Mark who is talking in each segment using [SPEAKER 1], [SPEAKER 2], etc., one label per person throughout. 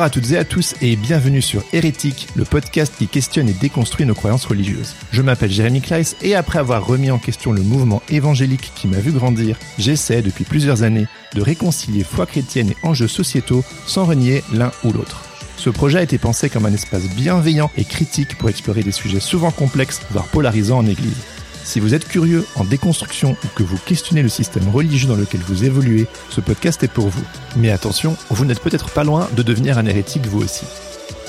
[SPEAKER 1] Bonjour à toutes et à tous et bienvenue sur Hérétique, le podcast qui questionne et déconstruit nos croyances religieuses. Je m'appelle Jérémy Kleiss et après avoir remis en question le mouvement évangélique qui m'a vu grandir, j'essaie depuis plusieurs années de réconcilier foi chrétienne et enjeux sociétaux sans renier l'un ou l'autre. Ce projet a été pensé comme un espace bienveillant et critique pour explorer des sujets souvent complexes, voire polarisants en Église. Si vous êtes curieux en déconstruction ou que vous questionnez le système religieux dans lequel vous évoluez, ce podcast est pour vous. Mais attention, vous n'êtes peut-être pas loin de devenir un hérétique vous aussi.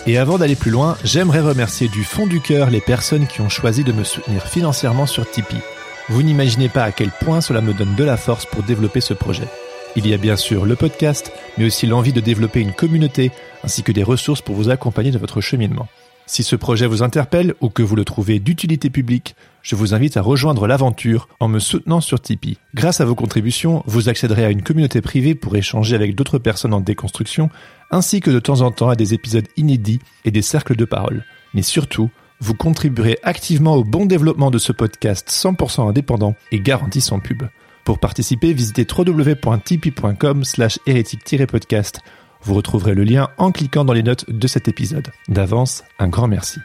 [SPEAKER 1] Et avant d'aller plus loin, j'aimerais remercier du fond du cœur les personnes qui ont choisi de me soutenir financièrement sur Tipeee. Vous n'imaginez pas à quel point cela me donne de la force pour développer ce projet. Il y a bien sûr le podcast, mais aussi l'envie de développer une communauté, ainsi que des ressources pour vous accompagner de votre cheminement. Si ce projet vous interpelle ou que vous le trouvez d'utilité publique, je vous invite à rejoindre l'aventure en me soutenant sur Tipeee. Grâce à vos contributions, vous accéderez à une communauté privée pour échanger avec d'autres personnes en déconstruction, ainsi que de temps en temps à des épisodes inédits et des cercles de parole. Mais surtout, vous contribuerez activement au bon développement de ce podcast 100% indépendant et garanti sans pub. Pour participer, visitez www.tipeee.com slash hérétique-podcast vous retrouverez le lien en cliquant dans les notes de cet épisode. D'avance, un grand merci.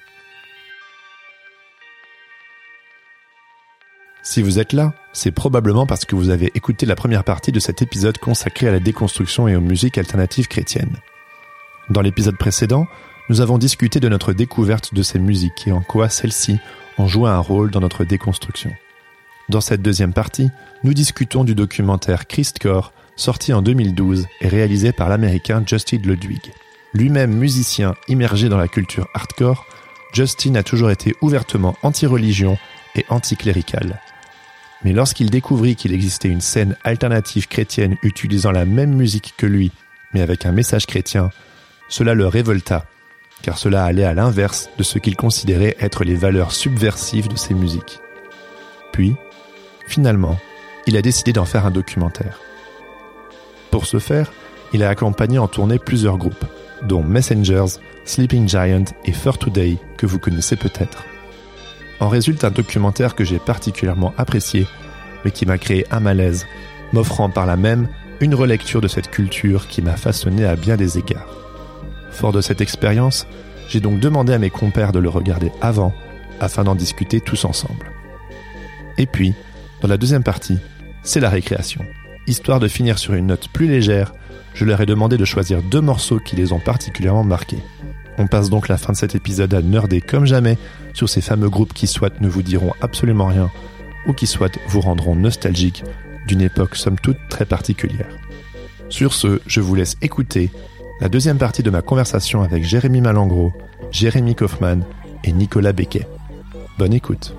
[SPEAKER 1] Si vous êtes là, c'est probablement parce que vous avez écouté la première partie de cet épisode consacré à la déconstruction et aux musiques alternatives chrétiennes. Dans l'épisode précédent, nous avons discuté de notre découverte de ces musiques et en quoi celles-ci ont joué un rôle dans notre déconstruction. Dans cette deuxième partie, nous discutons du documentaire Christcore sorti en 2012 et réalisé par l'américain Justin Ludwig. Lui-même musicien immergé dans la culture hardcore, Justin a toujours été ouvertement anti-religion et anti-clérical. Mais lorsqu'il découvrit qu'il existait une scène alternative chrétienne utilisant la même musique que lui, mais avec un message chrétien, cela le révolta, car cela allait à l'inverse de ce qu'il considérait être les valeurs subversives de ses musiques. Puis, finalement, il a décidé d'en faire un documentaire. Pour ce faire, il a accompagné en tournée plusieurs groupes, dont Messengers, Sleeping Giant et Fur Today, que vous connaissez peut-être. En résulte un documentaire que j'ai particulièrement apprécié, mais qui m'a créé un malaise, m'offrant par là même une relecture de cette culture qui m'a façonné à bien des égards. Fort de cette expérience, j'ai donc demandé à mes compères de le regarder avant, afin d'en discuter tous ensemble. Et puis, dans la deuxième partie, c'est la récréation histoire de finir sur une note plus légère, je leur ai demandé de choisir deux morceaux qui les ont particulièrement marqués. On passe donc la fin de cet épisode à nerder comme jamais sur ces fameux groupes qui soit ne vous diront absolument rien, ou qui soit vous rendront nostalgique d'une époque somme toute très particulière. Sur ce, je vous laisse écouter la deuxième partie de ma conversation avec Jérémy Malangro, Jérémy Kaufmann et Nicolas Becquet. Bonne écoute.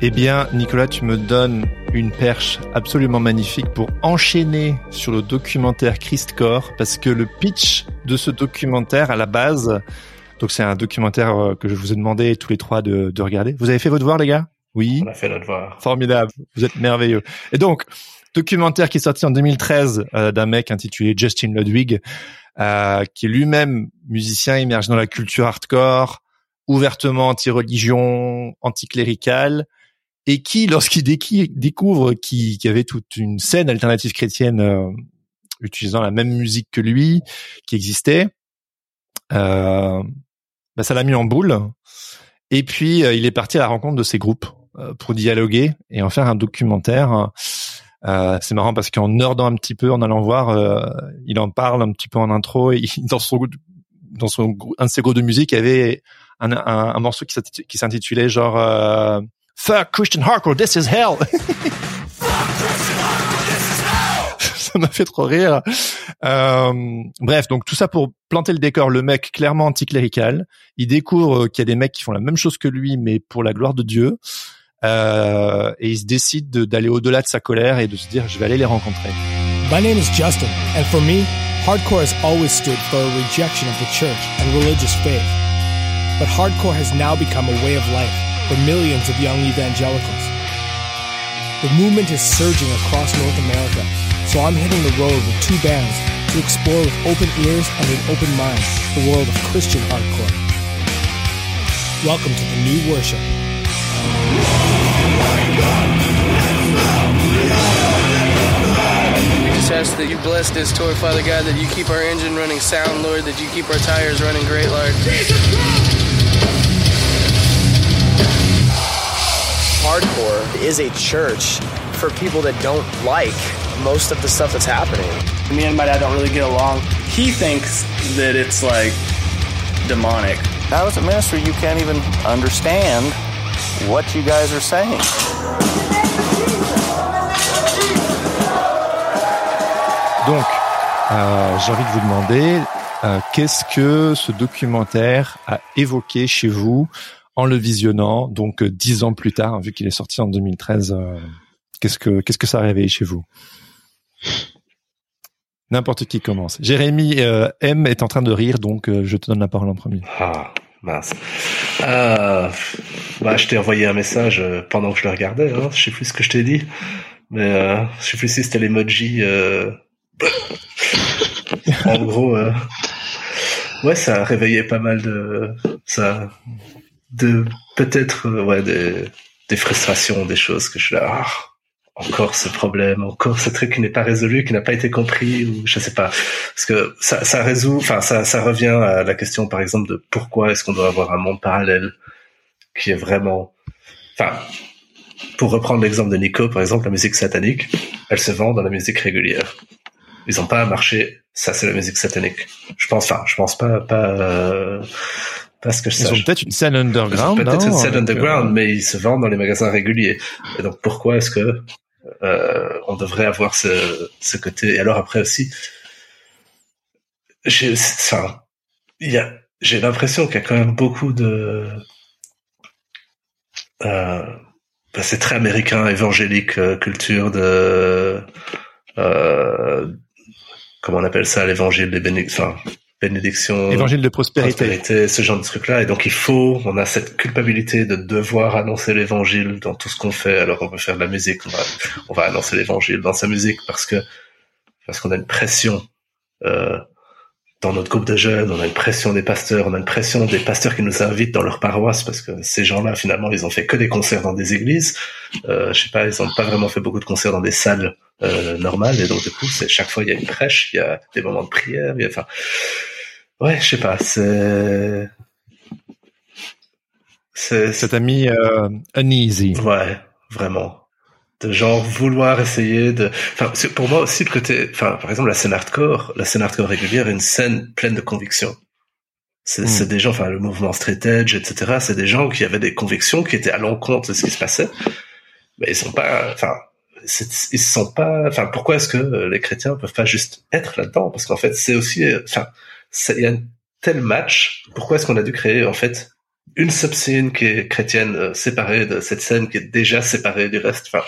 [SPEAKER 1] Eh bien, Nicolas, tu me donnes une perche absolument magnifique pour enchaîner sur le documentaire Christcore, parce que le pitch de ce documentaire, à la base, donc c'est un documentaire euh, que je vous ai demandé tous les trois de, regarder. Vous avez fait votre devoir, les gars?
[SPEAKER 2] Oui. On a fait notre devoir.
[SPEAKER 1] Formidable. Vous êtes merveilleux. Et donc, documentaire qui est sorti en 2013 euh, d'un mec intitulé Justin Ludwig, euh, qui est lui-même musicien immergé dans la culture hardcore, ouvertement anti-religion, anti-clérical, et qui, lorsqu'il découvre qu'il y avait toute une scène alternative chrétienne euh, utilisant la même musique que lui, qui existait, euh, bah, ça l'a mis en boule. Et puis, euh, il est parti à la rencontre de ces groupes pour dialoguer et en faire un documentaire. c'est marrant parce qu'en nerdant un petit peu, en allant voir, il en parle un petit peu en intro. Et dans son dans son un de ses groupes de musique, il y avait un, un, un morceau qui s'intitulait genre Fuck Christian Hardcore, this is hell. ça m'a fait trop rire. Euh, bref, donc tout ça pour planter le décor. Le mec clairement anticlérical, il découvre qu'il y a des mecs qui font la même chose que lui, mais pour la gloire de Dieu. Euh, et il se décide d'aller au-delà de sa colère et de se dire, je vais aller les rencontrer.
[SPEAKER 3] My name is Justin, and for me, hardcore has always stood for a rejection of the church and religious faith. But hardcore has now become a way of life. for millions of young evangelicals. The movement is surging across North America, so I'm hitting the road with two bands to explore with open ears and an open mind the world of Christian hardcore. Welcome to the new worship.
[SPEAKER 2] just ask that you bless this tour, Father God, that you keep our engine running sound, Lord, that you keep our tires running great, Lord.
[SPEAKER 4] Hardcore is a church for people that don't like most of the stuff that's happening.
[SPEAKER 5] Me and my dad don't really get along. He thinks that it's like demonic.
[SPEAKER 6] How is a minister you can't even understand what you guys are saying?
[SPEAKER 1] Donc, euh, j'ai envie de vous demander, euh, qu'est-ce que ce documentaire a évoqué chez vous en le visionnant, donc euh, dix ans plus tard, vu qu'il est sorti en 2013 euh, Qu'est-ce que qu'est-ce que ça a réveillé chez vous? N'importe qui commence. Jérémy euh, M est en train de rire, donc je te donne la parole en premier.
[SPEAKER 7] Ah, mince. Bah, je t'ai envoyé un message pendant que je le regardais. Hein. Je sais plus ce que je t'ai dit, mais je sais plus si c'était l'emoji. En gros, ouais, ça a réveillé pas mal de ça, de peut-être euh, ouais des, des frustrations, des choses que je suis là. Ah, encore ce problème, encore ce truc qui n'est pas résolu, qui n'a pas été compris, ou je sais pas. Parce que ça, ça résout, enfin, ça, ça revient à la question, par exemple, de pourquoi est-ce qu'on doit avoir un monde parallèle qui est vraiment, enfin, pour reprendre l'exemple de Nico, par exemple, la musique satanique, elle se vend dans la musique régulière. Ils ont pas un marché, ça c'est la musique satanique. Je pense, enfin, je pense pas, pas, euh, pas ce que je
[SPEAKER 1] Ils ont peut-être une scène
[SPEAKER 7] Ils ont
[SPEAKER 1] underground.
[SPEAKER 7] Peut-être
[SPEAKER 1] non
[SPEAKER 7] une scène
[SPEAKER 1] Avec, euh,
[SPEAKER 7] underground, mais ils se vendent dans les magasins réguliers. Et donc pourquoi est-ce que euh, on devrait avoir ce, ce côté? Et alors après aussi, j'ai, enfin, il y a, j'ai l'impression qu'il y a quand même beaucoup de, euh, bah, c'est très américain, évangélique, euh, culture de, euh, comment on appelle ça, l'évangile des bénédictions, enfin, bénédictions
[SPEAKER 1] Évangile de prospérité.
[SPEAKER 7] prospérité, ce genre de truc-là. Et donc il faut, on a cette culpabilité de devoir annoncer l'évangile dans tout ce qu'on fait. Alors on veut faire de la musique, on va, on va annoncer l'évangile dans sa musique parce que parce qu'on a une pression euh, dans notre groupe de jeunes, on a une pression des pasteurs, on a une pression des pasteurs qui nous invitent dans leur paroisse parce que ces gens-là finalement ils ont fait que des concerts dans des églises. Euh, je sais pas, ils ont pas vraiment fait beaucoup de concerts dans des salles euh, normales et donc du coup c'est chaque fois il y a une prêche, il y a des moments de prière, il y a enfin ouais je sais pas c'est c'est
[SPEAKER 1] Ça t'a mis euh, uneasy.
[SPEAKER 7] Ouais, vraiment. De genre vouloir essayer de. Enfin, pour moi aussi le côté. Enfin, par exemple, la scène hardcore, la scène hardcore régulière est une scène pleine de convictions. C'est
[SPEAKER 1] Mm.
[SPEAKER 7] c'est des gens, enfin, le mouvement straight edge, etc. C'est des gens qui avaient des convictions qui étaient à l'encontre de ce qui se passait. Mais ils sont pas. Enfin, ils sont pas. Enfin, pourquoi est-ce que les chrétiens peuvent pas juste être là-dedans? Parce qu'en fait, c'est aussi. Enfin, il y a un tel match. Pourquoi est-ce qu'on a dû créer en fait une subscène qui est chrétienne euh, séparée de cette scène qui est déjà séparée du reste. Enfin,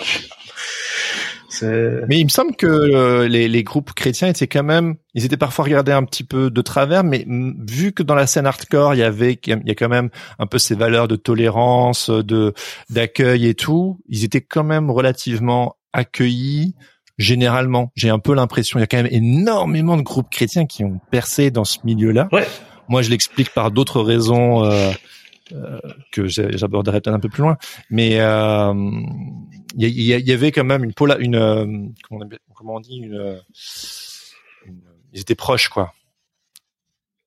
[SPEAKER 1] Mais il me semble que euh, les, les groupes chrétiens étaient quand même, ils étaient parfois regardés un petit peu de travers, mais vu que dans la scène hardcore, il y avait, il y a quand même un peu ces valeurs de tolérance, de d'accueil et tout, ils étaient quand même relativement accueillis. Généralement, j'ai un peu l'impression, il y a quand même énormément de groupes chrétiens qui ont percé dans ce milieu-là.
[SPEAKER 7] ouais,
[SPEAKER 1] Moi, je l'explique par d'autres raisons euh, que j'ai- j'aborderai peut-être un peu plus loin. Mais euh, il y, avait quand même une pola, une euh, comment, on appelle- comment on dit une, euh, une- ils étaient proches quoi.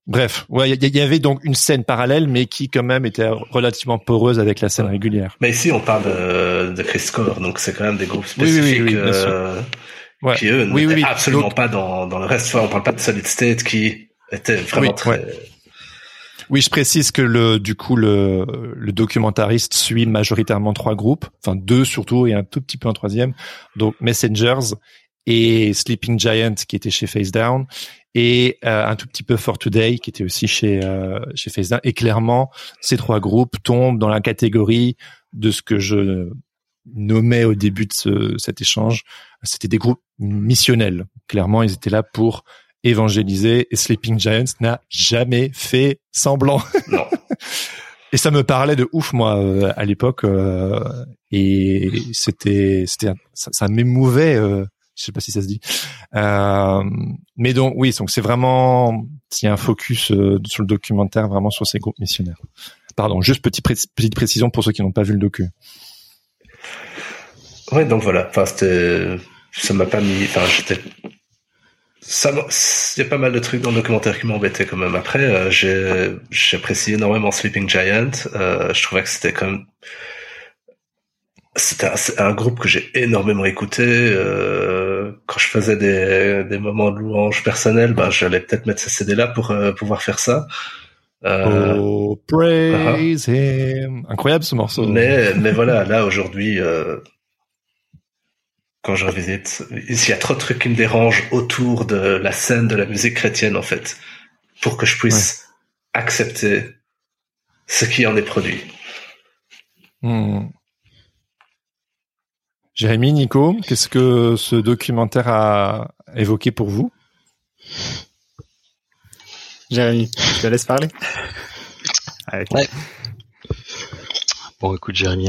[SPEAKER 1] Bref, ouais, il y, avait donc une scène parallèle, mais qui quand même était relativement poreuse avec la scène régulière.
[SPEAKER 7] mais ici on parle de, de Christcore, donc c'est quand même des groupes
[SPEAKER 1] Oui, oui, oui,
[SPEAKER 7] spécifiques
[SPEAKER 1] oui,
[SPEAKER 7] euh,
[SPEAKER 1] Ouais.
[SPEAKER 7] qui eux n'étaient absolument
[SPEAKER 1] Donc-
[SPEAKER 7] pas dans, dans le reste. Enfin, on parle pas de Solid State qui était vraiment très.
[SPEAKER 1] ouais. Oui, je précise que le du coup le, le documentariste suit majoritairement trois groupes, enfin deux surtout et un tout petit peu un troisième. Donc Messengers et Sleeping Giant qui était chez Face Down et euh, un tout petit peu For Today qui était aussi chez euh, chez Face Down. Et clairement, ces trois groupes tombent dans la catégorie de ce que je nommais au début de ce, cet échange. C'était des groupes missionnels. Clairement, ils étaient là pour évangéliser et Sleeping Giants n'a jamais fait semblant.
[SPEAKER 7] Non.
[SPEAKER 1] Et ça me parlait de ouf moi euh, à l'époque euh, et c'était c'était ça, ça m'émouvait euh, je sais pas si ça se dit. Euh, mais donc oui, donc c'est vraiment s'il y a un focus euh, sur le documentaire vraiment sur ces groupes missionnaires. Pardon, juste petite, pré- petite précision pour ceux qui n'ont pas vu le docu.
[SPEAKER 7] Ouais, donc voilà. Enfin, ça m'a pas mis. Enfin, j'étais ça, il y a pas mal de trucs dans le documentaire qui m'embêtaient quand même. Après, euh, j'ai, j'apprécie énormément Sleeping Giant. Euh, je trouvais que c'était comme c'était un, un, groupe que j'ai énormément écouté. Euh, quand je faisais des, des moments de louange personnels, ben j'allais peut-être mettre ce CD là pour euh, pouvoir faire ça.
[SPEAKER 1] Oh, praise him. Incroyable ce morceau.
[SPEAKER 7] Mais mais voilà, là aujourd'hui, quand je revisite, il y a trop de trucs qui me dérangent autour de la scène de la musique chrétienne en fait, pour que je puisse accepter ce qui en est produit.
[SPEAKER 1] Hmm. Jérémy, Nico, qu'est-ce que ce documentaire a évoqué pour vous?
[SPEAKER 8] Jérémy, je te laisse parler?
[SPEAKER 9] Ouais. Bon, écoute, Jérémy,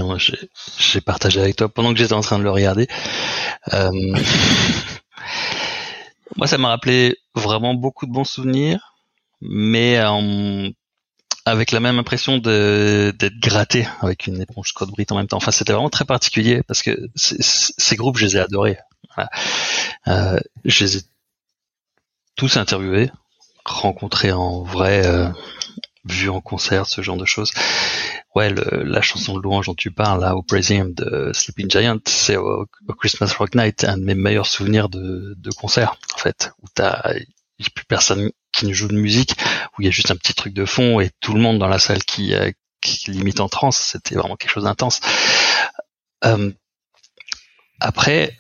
[SPEAKER 9] j'ai partagé avec toi pendant que j'étais en train de le regarder. Euh, moi, ça m'a rappelé vraiment beaucoup de bons souvenirs, mais en avec la même impression d'être gratté avec une éponge Scott Brit en même temps. Enfin, c'était vraiment très particulier parce que ces groupes, je les ai adorés. Euh, je les ai tous interviewés, rencontrés en vrai, vus en concert, ce genre de choses. Ouais, la chanson de louange dont tu parles, là, au Praising de Sleeping Giant, c'est au, Christmas Rock Night, un de mes meilleurs souvenirs de, de concert, en fait, où t'as plus personne qui ne joue de musique, où il y a juste un petit truc de fond et tout le monde dans la salle qui, euh, qui limite en transe. C'était vraiment quelque chose d'intense. Euh, après,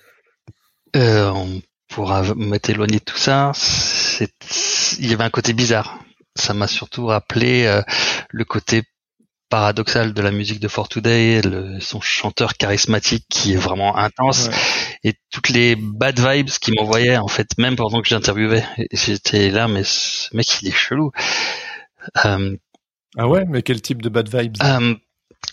[SPEAKER 9] euh, on pourra m'être éloigné de tout ça. Il y avait un côté bizarre. Ça m'a surtout rappelé euh, le côté paradoxal de la musique de For Today, le, son chanteur charismatique qui est vraiment intense, et toutes les bad vibes qui m'envoyaient en fait, même pendant que j'interviewais. J'étais là, mais ce mec il est chelou.
[SPEAKER 1] Euh, ah ouais, mais quel type de bad vibes?
[SPEAKER 9] euh,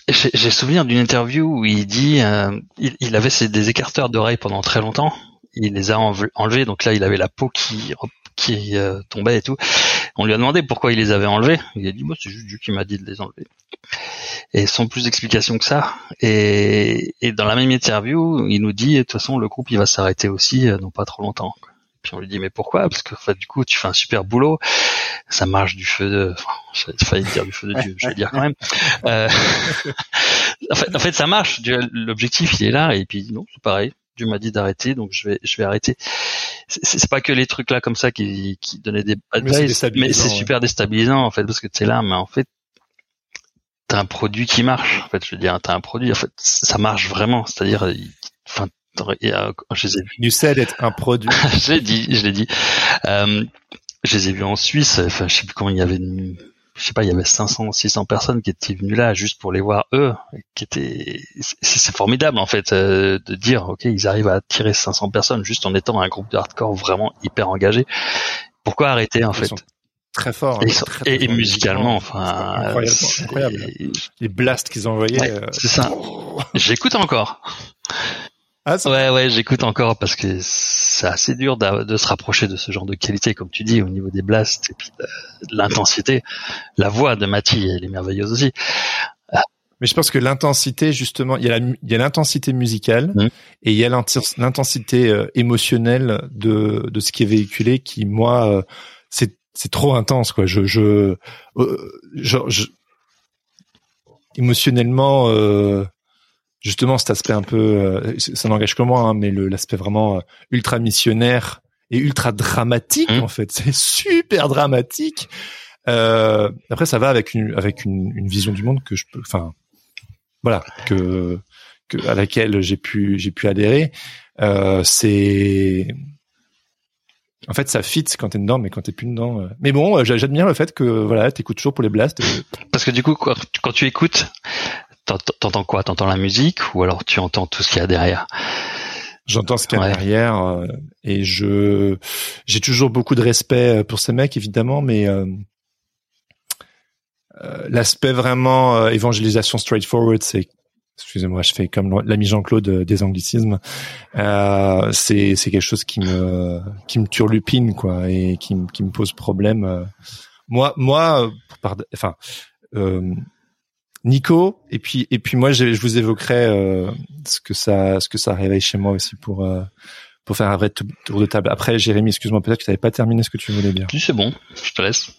[SPEAKER 9] J'ai souvenir d'une interview où il dit, euh, il, il, avait ses, des écarteurs d'oreilles pendant très longtemps. Il les a enlevés, donc là il avait la peau qui qui euh, tombait et tout. On lui a demandé pourquoi il les avait enlevés. Il a dit, moi, c'est juste Dieu qui m'a dit de les enlever. Et sans plus d'explications que ça. Et, et, dans la même interview, il nous dit, de toute façon, le groupe, il va s'arrêter aussi euh, dans pas trop longtemps. Puis on lui dit, mais pourquoi? Parce que, en fait, du coup, tu fais un super boulot. Ça marche du feu de... Enfin, j'ai failli dire du feu de Dieu, je vais dire quand même. Euh... en, fait, en fait, ça marche. L'objectif, il est là. Et puis, non, c'est pareil. M'a dit d'arrêter, donc je vais, je vais arrêter. C'est pas que les trucs là comme ça qui, qui donnaient des mais c'est super déstabilisant en fait parce que tu es là, mais en fait t'as un produit qui marche. En fait, je veux dire, t'as un produit. En fait, ça marche vraiment. C'est-à-dire, enfin, je les ai vus.
[SPEAKER 1] Du sel être un produit.
[SPEAKER 9] je l'ai dit, je l'ai dit. Euh, je les ai vus en Suisse. Enfin, je sais plus comment il y avait une je sais pas, il y avait 500, 600 personnes qui étaient venues là juste pour les voir eux, qui étaient, c'est formidable en fait euh, de dire, ok, ils arrivent à attirer 500 personnes juste en étant un groupe de hardcore vraiment hyper engagé. Pourquoi arrêter en fait?
[SPEAKER 1] Très fort.
[SPEAKER 9] Et, musicalement, enfin,
[SPEAKER 1] incroyable, Les blasts qu'ils envoyaient.
[SPEAKER 9] Euh, c'est ça. J'écoute encore. Ah, ouais, ouais, j'écoute encore parce que c'est assez dur de, se rapprocher de ce genre de qualité, comme tu dis, au niveau des blasts et puis de, l'intensité. La voix de Matty, elle est merveilleuse aussi.
[SPEAKER 1] Mais je pense que l'intensité, justement, il y a l'intensité musicale mmh. et il y a l'intensité euh, émotionnelle de, de ce qui est véhiculé qui, moi, euh, c'est, c'est trop intense, quoi. Je, je, euh, je émotionnellement, justement cet aspect un peu, euh, ça n'engage que moi, hein, mais l'aspect vraiment euh, ultra missionnaire et ultra dramatique mmh. en fait, c'est super dramatique. Euh, après, ça va avec une avec une, une, vision du monde que je peux, enfin, voilà, que, que à laquelle j'ai pu j'ai pu adhérer. Euh, c'est en fait, ça fit quand t'es dedans, mais quand t'es plus dedans. Mais bon, j'admire le fait que voilà, t'écoutes toujours pour les blasts.
[SPEAKER 9] Parce que du coup, quand tu écoutes, T'entends quoi? T'entends la musique ou alors tu entends tout ce qu'il y a derrière?
[SPEAKER 1] J'entends ce qu'il y a derrière euh, et je j'ai toujours beaucoup de respect euh, pour ces mecs évidemment, mais euh, l'aspect vraiment évangélisation straightforward, c'est excusez-moi, je fais comme l'ami Jean-Claude des anglicismes. c'est c'est quelque chose qui me qui me turlupine quoi et qui qui me pose problème. Moi moi enfin Nico, et puis et puis moi je, vous évoquerai euh, ce que ça ce que ça réveille chez moi aussi pour euh, pour faire un vrai tour de table. Après, Jérémy, excuse-moi, peut-être que tu n'avais pas terminé ce que tu voulais dire.
[SPEAKER 9] Oui, c'est bon, je te laisse.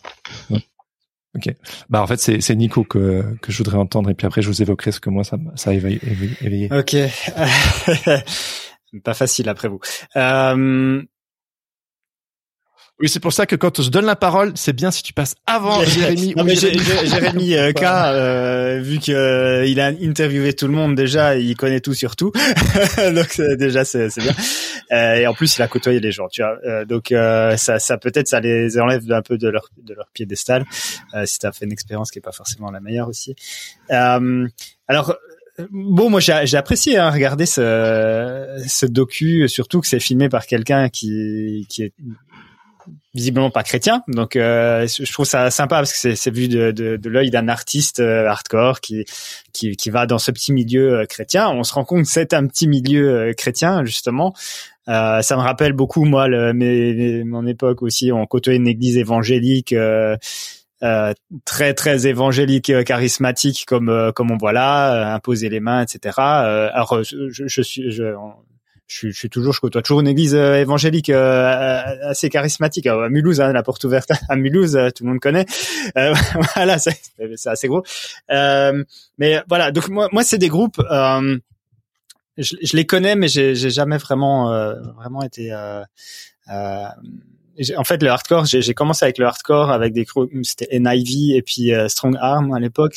[SPEAKER 1] Ok. Bah en fait c'est c'est Nico que que je voudrais entendre et puis après je vous évoquerai ce que moi ça ça a éveillé.
[SPEAKER 8] Ok. pas facile après vous. Euh,
[SPEAKER 1] oui, c'est pour ça que quand je donne la parole, c'est bien si tu passes avant Jérémy.
[SPEAKER 8] non, mais Jérémy, euh, K, euh, vu que euh, il a interviewé tout le monde déjà, il connaît tout sur tout, donc déjà c'est bien. Euh, et en plus, il a côtoyé les gens, tu vois. Euh, donc ça, ça peut-être ça les enlève un peu de leur de leur piédestal si t'as fait une expérience qui est pas forcément la meilleure aussi. alors bon, moi j'ai apprécié hein, regarder ce, ce docu, surtout que c'est filmé par quelqu'un qui, qui est visiblement pas chrétien. Donc euh, je trouve ça sympa parce que c'est vu de, de, de l'œil d'un artiste euh, hardcore qui, qui, qui va dans ce petit milieu euh, chrétien. On se rend compte que c'est un petit milieu chrétien justement. ça me rappelle beaucoup moi le, mes, mon époque aussi. On côtoyait une église évangélique. très très évangélique charismatique comme comme on voit là imposer les mains etc alors je, je suis je, je, je, suis toujours, je côtoie toujours une église euh, évangélique euh, assez charismatique. à Mulhouse, hein, la porte ouverte à Mulhouse, euh, tout le monde connaît. voilà, c'est assez gros. mais voilà, donc moi, moi c'est des groupes. Je, je, les connais, mais j'ai jamais vraiment, vraiment été. en fait, le hardcore, j'ai commencé avec le hardcore, avec des groupes, c'était NIV et puis Strong Arm à l'époque.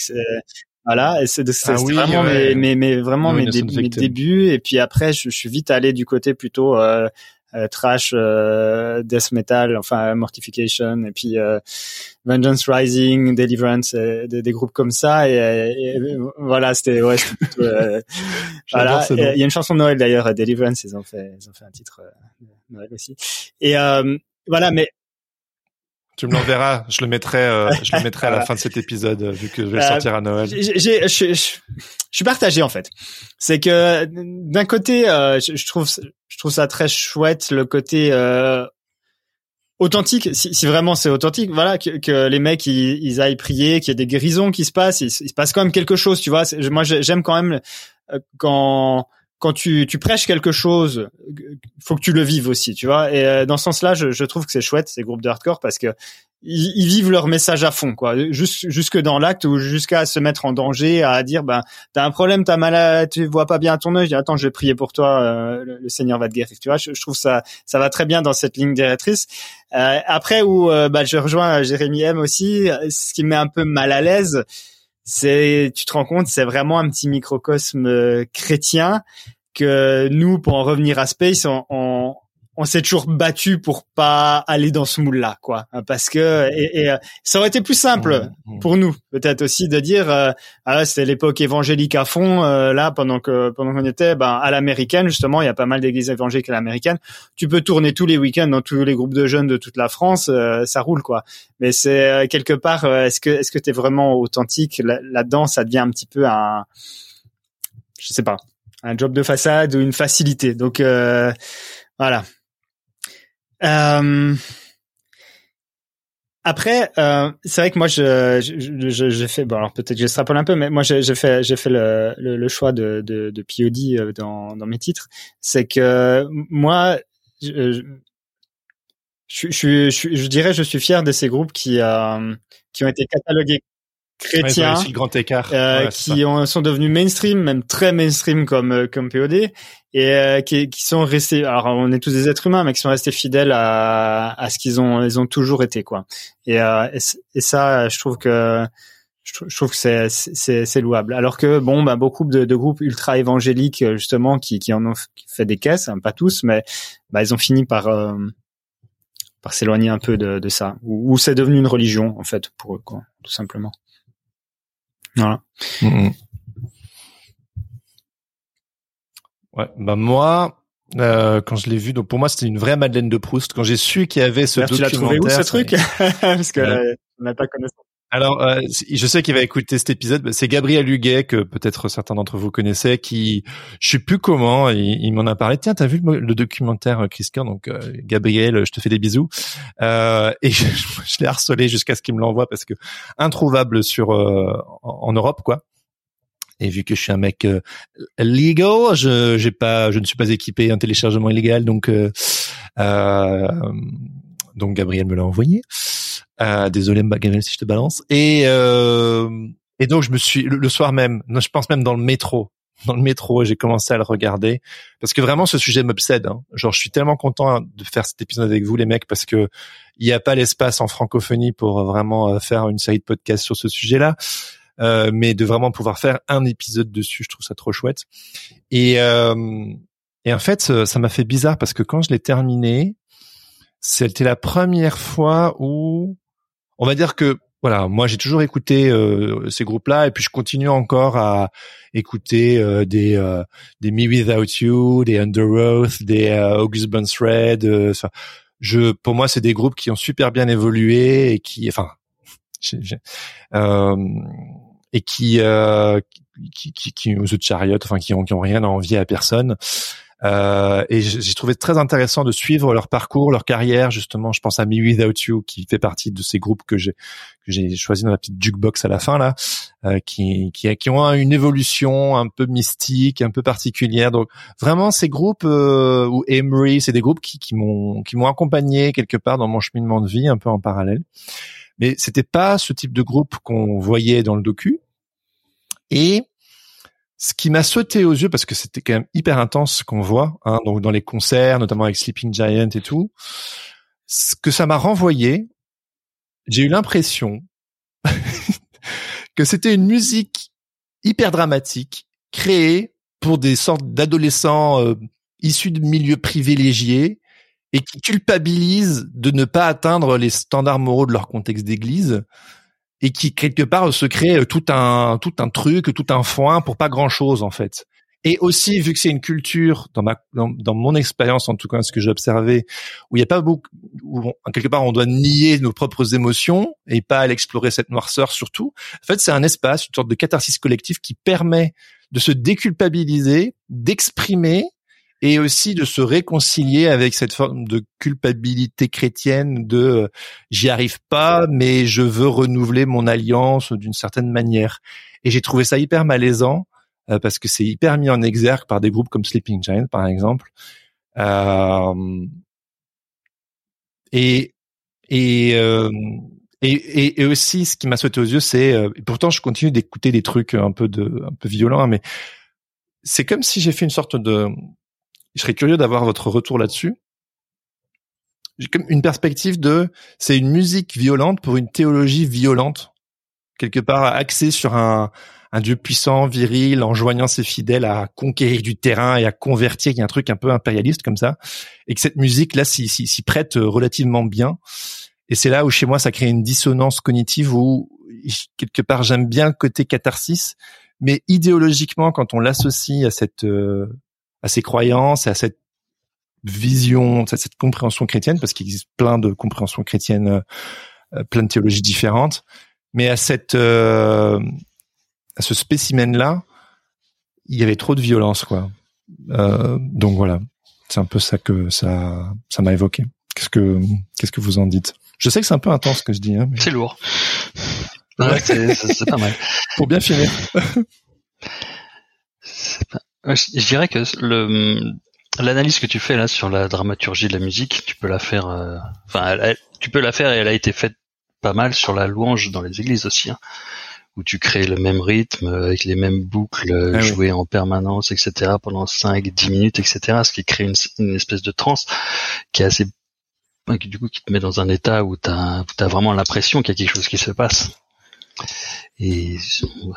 [SPEAKER 8] Voilà, et c'est ah vraiment mes, mes, mes, vraiment mes, mes, débuts. Et puis après, je, je, suis vite allé du côté plutôt euh, euh, trash, euh, death metal, enfin Mortification, et puis euh, Vengeance Rising, Deliverance, des, des, groupes comme ça. Et, voilà, c'était ouais, voilà. Il y a une chanson de Noël d'ailleurs, Deliverance, ils ont fait, ils ont fait un titre Noël aussi. Et voilà, mais
[SPEAKER 1] tu me l'enverras, je le mettrai, euh, je le mettrai à la fin de cet épisode euh, vu que je vais le euh, sortir à Noël.
[SPEAKER 8] Je, suis partagé en fait. C'est que d'un côté, je, trouve, je trouve ça très chouette le côté authentique. Si, si, vraiment c'est authentique, voilà, que, que les mecs ils, ils, aillent prier, qu'il y ait des guérisons qui se passent, il, il se passe quand même quelque chose, tu vois. Moi, j'aime quand même quand quand tu, tu prêches quelque chose, faut que tu le vives aussi, tu vois. Et euh, dans ce sens-là, je, je, trouve que c'est chouette ces groupes de hardcore parce que ils, ils, vivent leur message à fond, quoi. jusque dans l'acte ou jusqu'à se mettre en danger, à dire ben t'as un problème, t'as mal, tu vois pas bien ton œil. Attends, je vais prier pour toi, euh, le, Seigneur va te guérir. Tu vois, je, trouve ça ça va très bien dans cette ligne directrice. Euh, après où bah, je rejoins Jérémy M aussi, ce qui me met un peu mal à l'aise c'est tu te rends compte c'est vraiment un petit microcosme euh, chrétien que nous pour en revenir à Space on, on s'est toujours battu pour pas aller dans ce moule-là, quoi, parce que et, euh, ça aurait été plus simple pour nous, peut-être aussi de dire, euh, ah, c'était l'époque évangélique à fond, euh, là pendant que pendant qu'on était, ben à l'américaine justement, il y a pas mal d'églises évangéliques à l'américaine. Tu peux tourner tous les week-ends dans tous les groupes de jeunes de toute la France, ça roule quoi. Mais c'est quelque part, est-ce que est-ce que t'es vraiment authentique? Là-dedans Ça devient un petit peu un, je sais pas, un job de façade ou une facilité. Donc voilà. Euh, après, euh, c'est vrai que moi, je, je, je, fais, bon, alors peut-être je un peu, mais moi, j'ai fait, j'ai fait le, le, choix de, de, de POD euh, dans, dans mes titres. C'est que moi, je, je, je, je, dirais, je suis fier de ces groupes qui, euh, qui ont été catalogués chrétiens,
[SPEAKER 1] le grand écart.
[SPEAKER 8] Euh, qui ont, sont devenus mainstream, même très mainstream comme euh, comme POD, et euh, qui, qui sont restés. Alors on est tous des êtres humains, mais qui sont restés fidèles à, à ce qu'ils ont ils ont toujours été quoi. Et, euh, et, ça, je trouve que je trouve que c'est c'est c'est louable. Alors que bon, bah beaucoup de, de groupes ultra évangéliques justement qui qui en ont fait des caisses, hein, pas tous, mais bah ils ont fini par par s'éloigner un peu de, de ça, ou, ou c'est devenu une religion en fait pour eux quoi, tout simplement. Voilà. Mm, mm.
[SPEAKER 1] Ouais, bah moi, euh, quand je l'ai vu, donc pour moi c'était une vraie Madeleine de Proust. Quand j'ai su qu'il y avait ce documentaire, tu l'as trouvé
[SPEAKER 8] où ce truc? Parce que euh, on n'a pas connaissance.
[SPEAKER 1] Alors, euh, je sais qu'il va écouter cet épisode. C'est Gabriel Huguet que peut-être certains d'entre vous connaissaient, qui, je sais plus comment, il, m'en a parlé. Tiens, t'as vu le, documentaire euh, Chris Kerr Donc, euh, Gabriel, je te fais des bisous. et je, l'ai harcelé jusqu'à ce qu'il me l'envoie parce que introuvable sur en, Europe, quoi. Et vu que je suis un mec euh, legal, je j'ai pas, je ne suis pas équipé un téléchargement illégal, donc euh, euh, donc Gabriel me l'a envoyé. Euh, désolé Gabriel si je te balance. Et euh, et donc je me suis le, soir même, je pense même dans le métro, dans le métro, j'ai commencé à le regarder parce que vraiment ce sujet m'obsède. Hein. Genre, je suis tellement content de faire cet épisode avec vous, les mecs, parce que il n'y a pas l'espace en francophonie pour vraiment euh, faire une série de podcasts sur ce sujet-là. Euh, mais de vraiment pouvoir faire un épisode dessus, je trouve ça trop chouette. Et, euh, et en fait, ça m'a fait bizarre parce que quand je l'ai terminé, c'était la première fois où, on va dire que voilà, moi j'ai toujours écouté euh, ces groupes-là et puis je continue encore à écouter euh, des euh, des Me Without You, des Under Oath, des euh, August Burns Red. je, pour moi, c'est des groupes qui ont super bien évolué et qui, enfin, et qui, qui, qui, qui, The Chariot, enfin, qui ont, qui ont rien à envier à personne. Euh, et j'ai trouvé très intéressant de suivre leur parcours, leur carrière. Justement, je pense à Me Without You, qui fait partie de ces groupes que j'ai que j'ai choisi dans la petite jukebox à la fin là, euh, qui, qui qui ont une évolution un peu mystique, un peu particulière. Donc vraiment, ces groupes euh, ou Emery, c'est des groupes qui qui m'ont qui m'ont accompagné quelque part dans mon cheminement de vie, un peu en parallèle. Mais c'était pas ce type de groupe qu'on voyait dans le docu. Et ce qui m'a sauté aux yeux parce que c'était quand même hyper intense ce qu'on voit, hein, donc dans les concerts, notamment avec Sleeping Giant et tout, ce que ça m'a renvoyé, j'ai eu l'impression que c'était une musique hyper dramatique créée pour des sortes d'adolescents euh, issus de milieux privilégiés et qui culpabilisent de ne pas atteindre les standards moraux de leur contexte d'église et qui quelque part se crée euh, tout un tout un truc, tout un foin pour pas grand chose en fait. Et aussi vu que c'est une culture dans ma dans, mon expérience en tout cas ce que j'ai observé où il y a pas beaucoup où quelque part on doit nier nos propres émotions et pas aller explorer cette noirceur surtout. En fait, c'est un espace, une sorte de catharsis collectif qui permet de se déculpabiliser, d'exprimer et aussi de se réconcilier avec cette forme de culpabilité chrétienne de euh, j'y arrive pas mais je veux renouveler mon alliance d'une certaine manière. Et j'ai trouvé ça hyper malaisant euh, parce que c'est hyper mis en exergue par des groupes comme Sleeping Giant par exemple. Euh, et et, et, et aussi ce qui m'a sauté aux yeux c'est pourtant je continue d'écouter des trucs un peu de un peu violents hein, mais c'est comme si j'ai fait une sorte de je serais curieux d'avoir votre retour là-dessus. J'ai comme une perspective de, c'est une musique violente pour une théologie violente, quelque part axée sur un, un Dieu puissant, viril, enjoignant ses fidèles à conquérir du terrain et à convertir. Il y a un truc un peu impérialiste comme ça, et que cette musique là s'y, prête relativement bien. Et c'est là où chez moi ça crée une dissonance cognitive où quelque part j'aime bien le côté catharsis, mais idéologiquement quand on l'associe à cette euh, à ses croyances, à cette vision, à cette compréhension chrétienne, parce qu'il existe plein de compréhensions chrétiennes, euh, plein de théologies différentes, mais à cette euh, à ce spécimen là, il y avait trop de violence, quoi. Euh, donc voilà, c'est un peu ça que ça ça m'a évoqué. Qu'est-ce que qu'est-ce que vous en dites? Je sais que c'est un peu intense ce que je dis. Hein,
[SPEAKER 9] C'est lourd. Ouais, c'est pas mal.
[SPEAKER 1] Pour bien finir.
[SPEAKER 9] pas... Je dirais que le l'analyse que tu fais là sur la dramaturgie de la musique, tu peux la faire. Euh, enfin, tu peux la faire et elle a été faite pas mal sur la louange dans les églises aussi, hein, où tu crées le même rythme avec les mêmes boucles ah jouées en permanence, etc. pendant 5, 10 minutes, etc. Ce qui crée une, espèce de transe qui est assez qui du coup qui te met dans un état où tu as, as vraiment l'impression qu'il y a quelque chose qui se passe. Et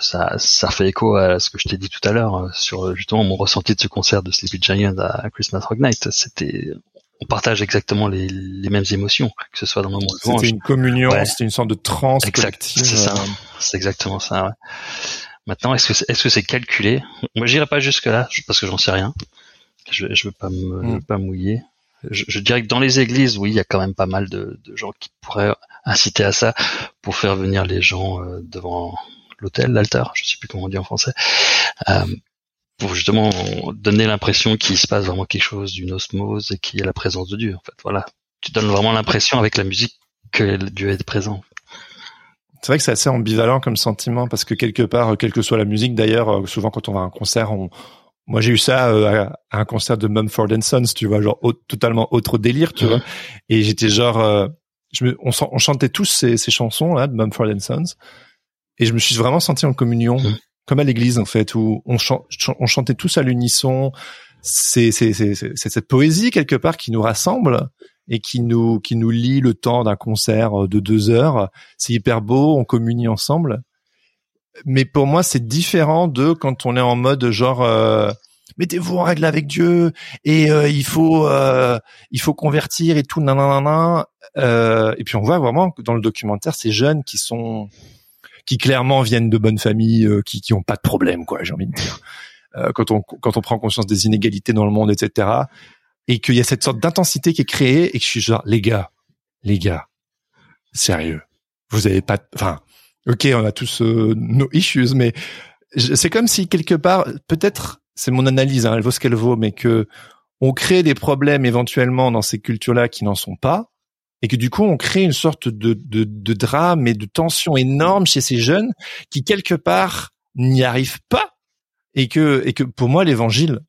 [SPEAKER 9] ça, ça fait écho à ce que je t'ai dit tout à l'heure euh, sur justement mon ressenti de ce concert de Sleepy Giant à Christmas Rock Night. C'était, on partage exactement les, les mêmes émotions, que ce soit dans le moment
[SPEAKER 1] de C'était une communion, c'était une sorte de transe
[SPEAKER 9] exact, C'est ça, euh. c'est exactement ça. Ouais. Maintenant, est-ce que c'est, est-ce que c'est calculé? Moi, j'irai pas jusque là parce que j'en sais rien. Je, je veux pas me, hmm. pas mouiller. Je, je, dirais que dans les églises, oui, il y a quand même pas mal de, de gens qui pourraient inciter à ça pour faire venir les gens euh, devant l'hôtel, l'altar, je sais plus comment on dit en français, euh, pour justement donner l'impression qu'il se passe vraiment quelque chose d'une osmose et qu'il y a la présence de Dieu. En fait, voilà, tu donnes vraiment l'impression avec la musique que Dieu est présent.
[SPEAKER 1] c'est vrai que c'est assez ambivalent comme sentiment parce que quelque part, quelle que soit la musique d'ailleurs, souvent quand on va à un concert, on, moi j'ai eu ça à, un concert de Mumford Sons, tu vois, genre totalement autre délire, tu vois. Et j'étais genre, je me, on, on, chantait tous ces, ces chansons là de Mumford Sons, et je me suis vraiment senti en communion, comme à l'église en fait, où on, on chantait tous à l'unisson. C'est cette poésie quelque part qui nous rassemble et qui nous qui nous lie le temps d'un concert de deux heures. C'est hyper beau, on communie ensemble. Mais pour moi, c'est différent de quand on est en mode genre euh, mettez-vous en règle avec Dieu et euh, il faut euh, il faut convertir et tout nanana. Euh, et puis on voit vraiment dans le documentaire ces jeunes qui sont qui clairement viennent de bonnes familles, euh, qui qui ont pas de problème quoi, j'ai envie de dire. Euh, quand on quand on prend conscience des inégalités dans le monde, etc. Et qu'il y a cette sorte d'intensité qui est créée et que je suis genre les gars, les gars, sérieux, vous avez pas, enfin, ok, on a tous euh, nos issues, mais c'est comme si quelque part, peut-être, c'est mon analyse, hein, elle vaut ce qu'elle vaut, mais que on crée des problèmes éventuellement dans ces cultures-là qui n'en sont pas, et que du coup on crée une sorte de, de, de drame et de tension énorme chez ces jeunes qui quelque part n'y arrivent pas et que et que pour moi l'évangile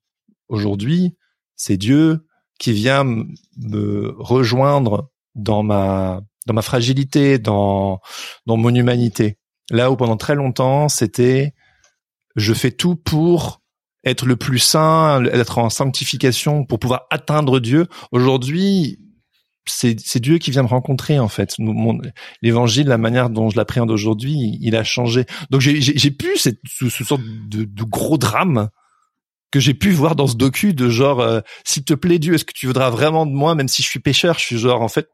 [SPEAKER 1] aujourd'hui c'est Dieu qui vient me rejoindre dans ma dans ma fragilité dans dans mon humanité. Là où pendant très longtemps c'était je fais tout pour être le plus saint, être en sanctification pour pouvoir atteindre Dieu. Aujourd'hui, c'est Dieu qui vient me rencontrer en fait. L'évangile, la manière dont je l'appréhende aujourd'hui, il a changé. Donc j'ai pu cette ce, de, de, gros drame que j'ai pu voir dans ce docu de genre euh, s'il te plaît Dieu, est-ce que tu voudras vraiment de moi même si je suis pécheur Je suis genre en fait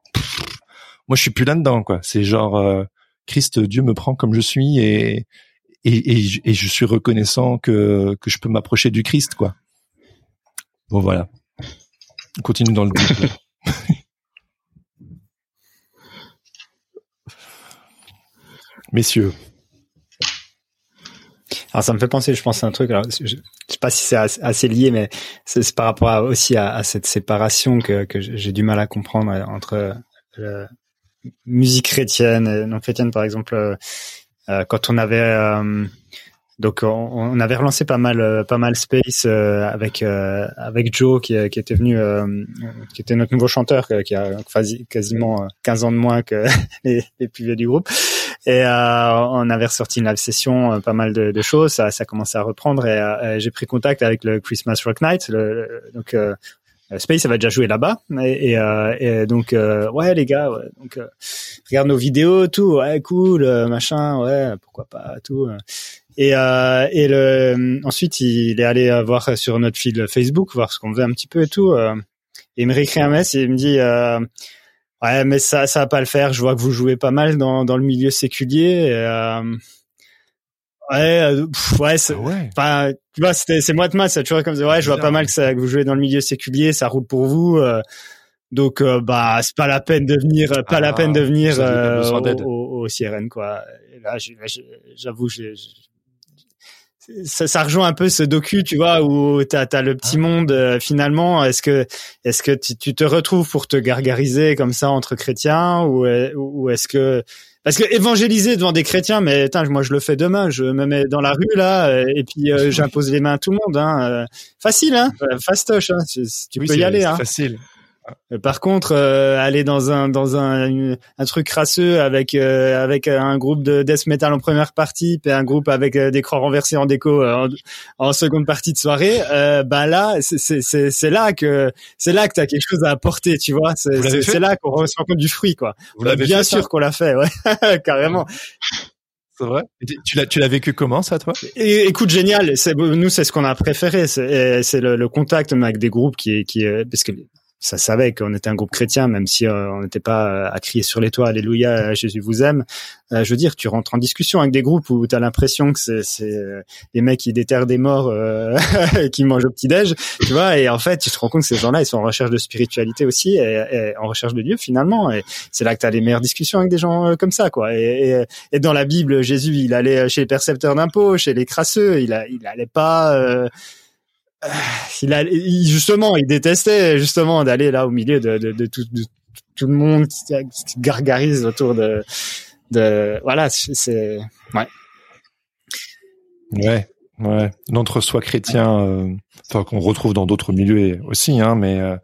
[SPEAKER 1] moi je suis plus là-dedans quoi. C'est genre euh, Christ Dieu me prend comme je suis et et, et, et je suis reconnaissant que que je peux m'approcher du Christ quoi. Bon voilà. On continue dans le messieurs.
[SPEAKER 8] Alors ça me fait penser, je pense, à un truc. Alors, je, je sais pas si c'est assez lié, mais c'est par rapport aussi à, cette séparation que, que j'ai du mal à comprendre entre la musique chrétienne et non chrétienne, par exemple. Euh, euh, quand on avait euh, donc on, avait relancé pas mal pas mal Space avec avec Joe qui, qui était venu qui était notre nouveau chanteur qui a quasiment 15 ans de moins que les, plus vieux du groupe et euh, on avait ressorti une live session, euh, pas mal de, choses. Ça, ça commençait à reprendre et euh, j'ai pris contact avec le Christmas Rock Night. Donc euh, Space avait déjà joué là-bas et, et, et donc ouais les gars, ouais, donc regarde nos vidéos, tout, ouais cool, machin, ouais pourquoi pas, tout. Et, euh, et le, ensuite, il est allé voir sur notre fil Facebook, voir ce qu'on faisait un petit peu et tout. et il me réécrit un message et il me dit, euh, Ouais, mais ça, ça va pas le faire. Je vois que vous jouez pas mal dans, dans le milieu séculier. euh, ouais, euh, ouais, c'est, ah tu vois, c'était, c'est moi de mal, ça toujours comme ça. Ouais, je vois pas mal que, ça, que vous jouez dans le milieu séculier, ça roule pour vous. Euh, donc, euh, bah, c'est pas la peine de venir, pas la peine de ah, venir au, au, CRN, quoi. Et là, j'avoue, j'ai, ça, ça, rejoint un peu ce docu, tu vois, où t'as as le petit ah. monde euh, finalement. Est-ce que est-ce que tu, tu, te retrouves pour te gargariser comme ça entre chrétiens ou ou est-ce que parce que évangéliser devant des chrétiens, mais moi je le fais demain, je me mets dans la rue là et puis euh, j'impose les mains à tout le monde. Hein. Euh, facile, hein, fastoche. Hein. Tu, peux y aller. Hein.
[SPEAKER 1] Facile.
[SPEAKER 8] Euh, par contre, euh, aller dans un dans un, un truc crasseux avec euh, avec un groupe de death metal en première partie et un groupe avec des croix renversées en déco en, seconde partie de soirée, bah là c'est là que c'est là que t'as quelque chose à apporter, tu vois. C'est là qu'on se rend compte du fruit, quoi. Bien sûr qu'on l'a fait, ouais, carrément.
[SPEAKER 1] C'est vrai. Tu l'as, tu l'as vécu comment ça, toi?
[SPEAKER 8] Et, Écoute, génial. C'est nous, c'est ce qu'on a préféré. C'est le, le, contact avec des groupes qui, qui, parce que ça savait qu'on était un groupe chrétien, même si euh, on n'était pas euh, à crier sur les toits, Alléluia, Jésus vous aime. Euh, je veux dire, tu rentres en discussion avec des groupes où tu as l'impression que c'est, c'est les mecs qui déterrent des morts, qui mangent au petit-déj, tu vois, et en fait, tu te rends compte que ces gens-là, ils sont en recherche de spiritualité aussi, et, en recherche de Dieu finalement, et c'est là que tu as les meilleures discussions avec des gens comme ça, quoi. Et, dans la Bible, Jésus, il allait chez les percepteurs d'impôts, chez les crasseux, il, il allait pas il a, justement, il détestait justement d'aller là au milieu de, de, de, tout, de tout, le monde qui, gargarise autour de de voilà, c'est ouais.
[SPEAKER 1] Ouais, ouais. L'entre-soi chrétien, euh, enfin qu'on retrouve dans d'autres milieux aussi, hein, mais euh,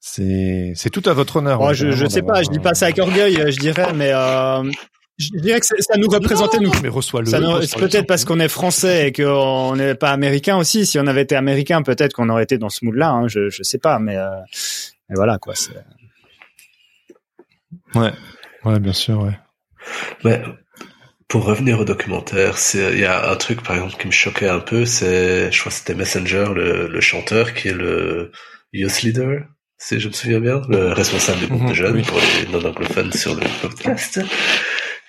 [SPEAKER 1] c'est tout à votre honneur.
[SPEAKER 8] Oh, je je sais pas, je dis pas ça avec orgueil, je dirais, mais euh, je dirais que ça nous représentait nous.
[SPEAKER 1] Mais reçois-le.
[SPEAKER 8] Peut-être parce qu'on est français et qu'on n'est pas américain aussi. Si on avait été américain, peut-être qu'on aurait été dans ce mood-là. Hein, je je sais pas, mais, euh, mais voilà quoi.
[SPEAKER 1] Ouais, ouais, bien sûr, ouais.
[SPEAKER 7] Mais pour revenir au documentaire, c'est il y a un truc par exemple qui me choquait un peu, c'est je crois que c'était Messenger, le, le chanteur qui est le youth leader, si je me souviens bien, le responsable du groupe de mhm, jeunes pour les non-anglophones sur le podcast,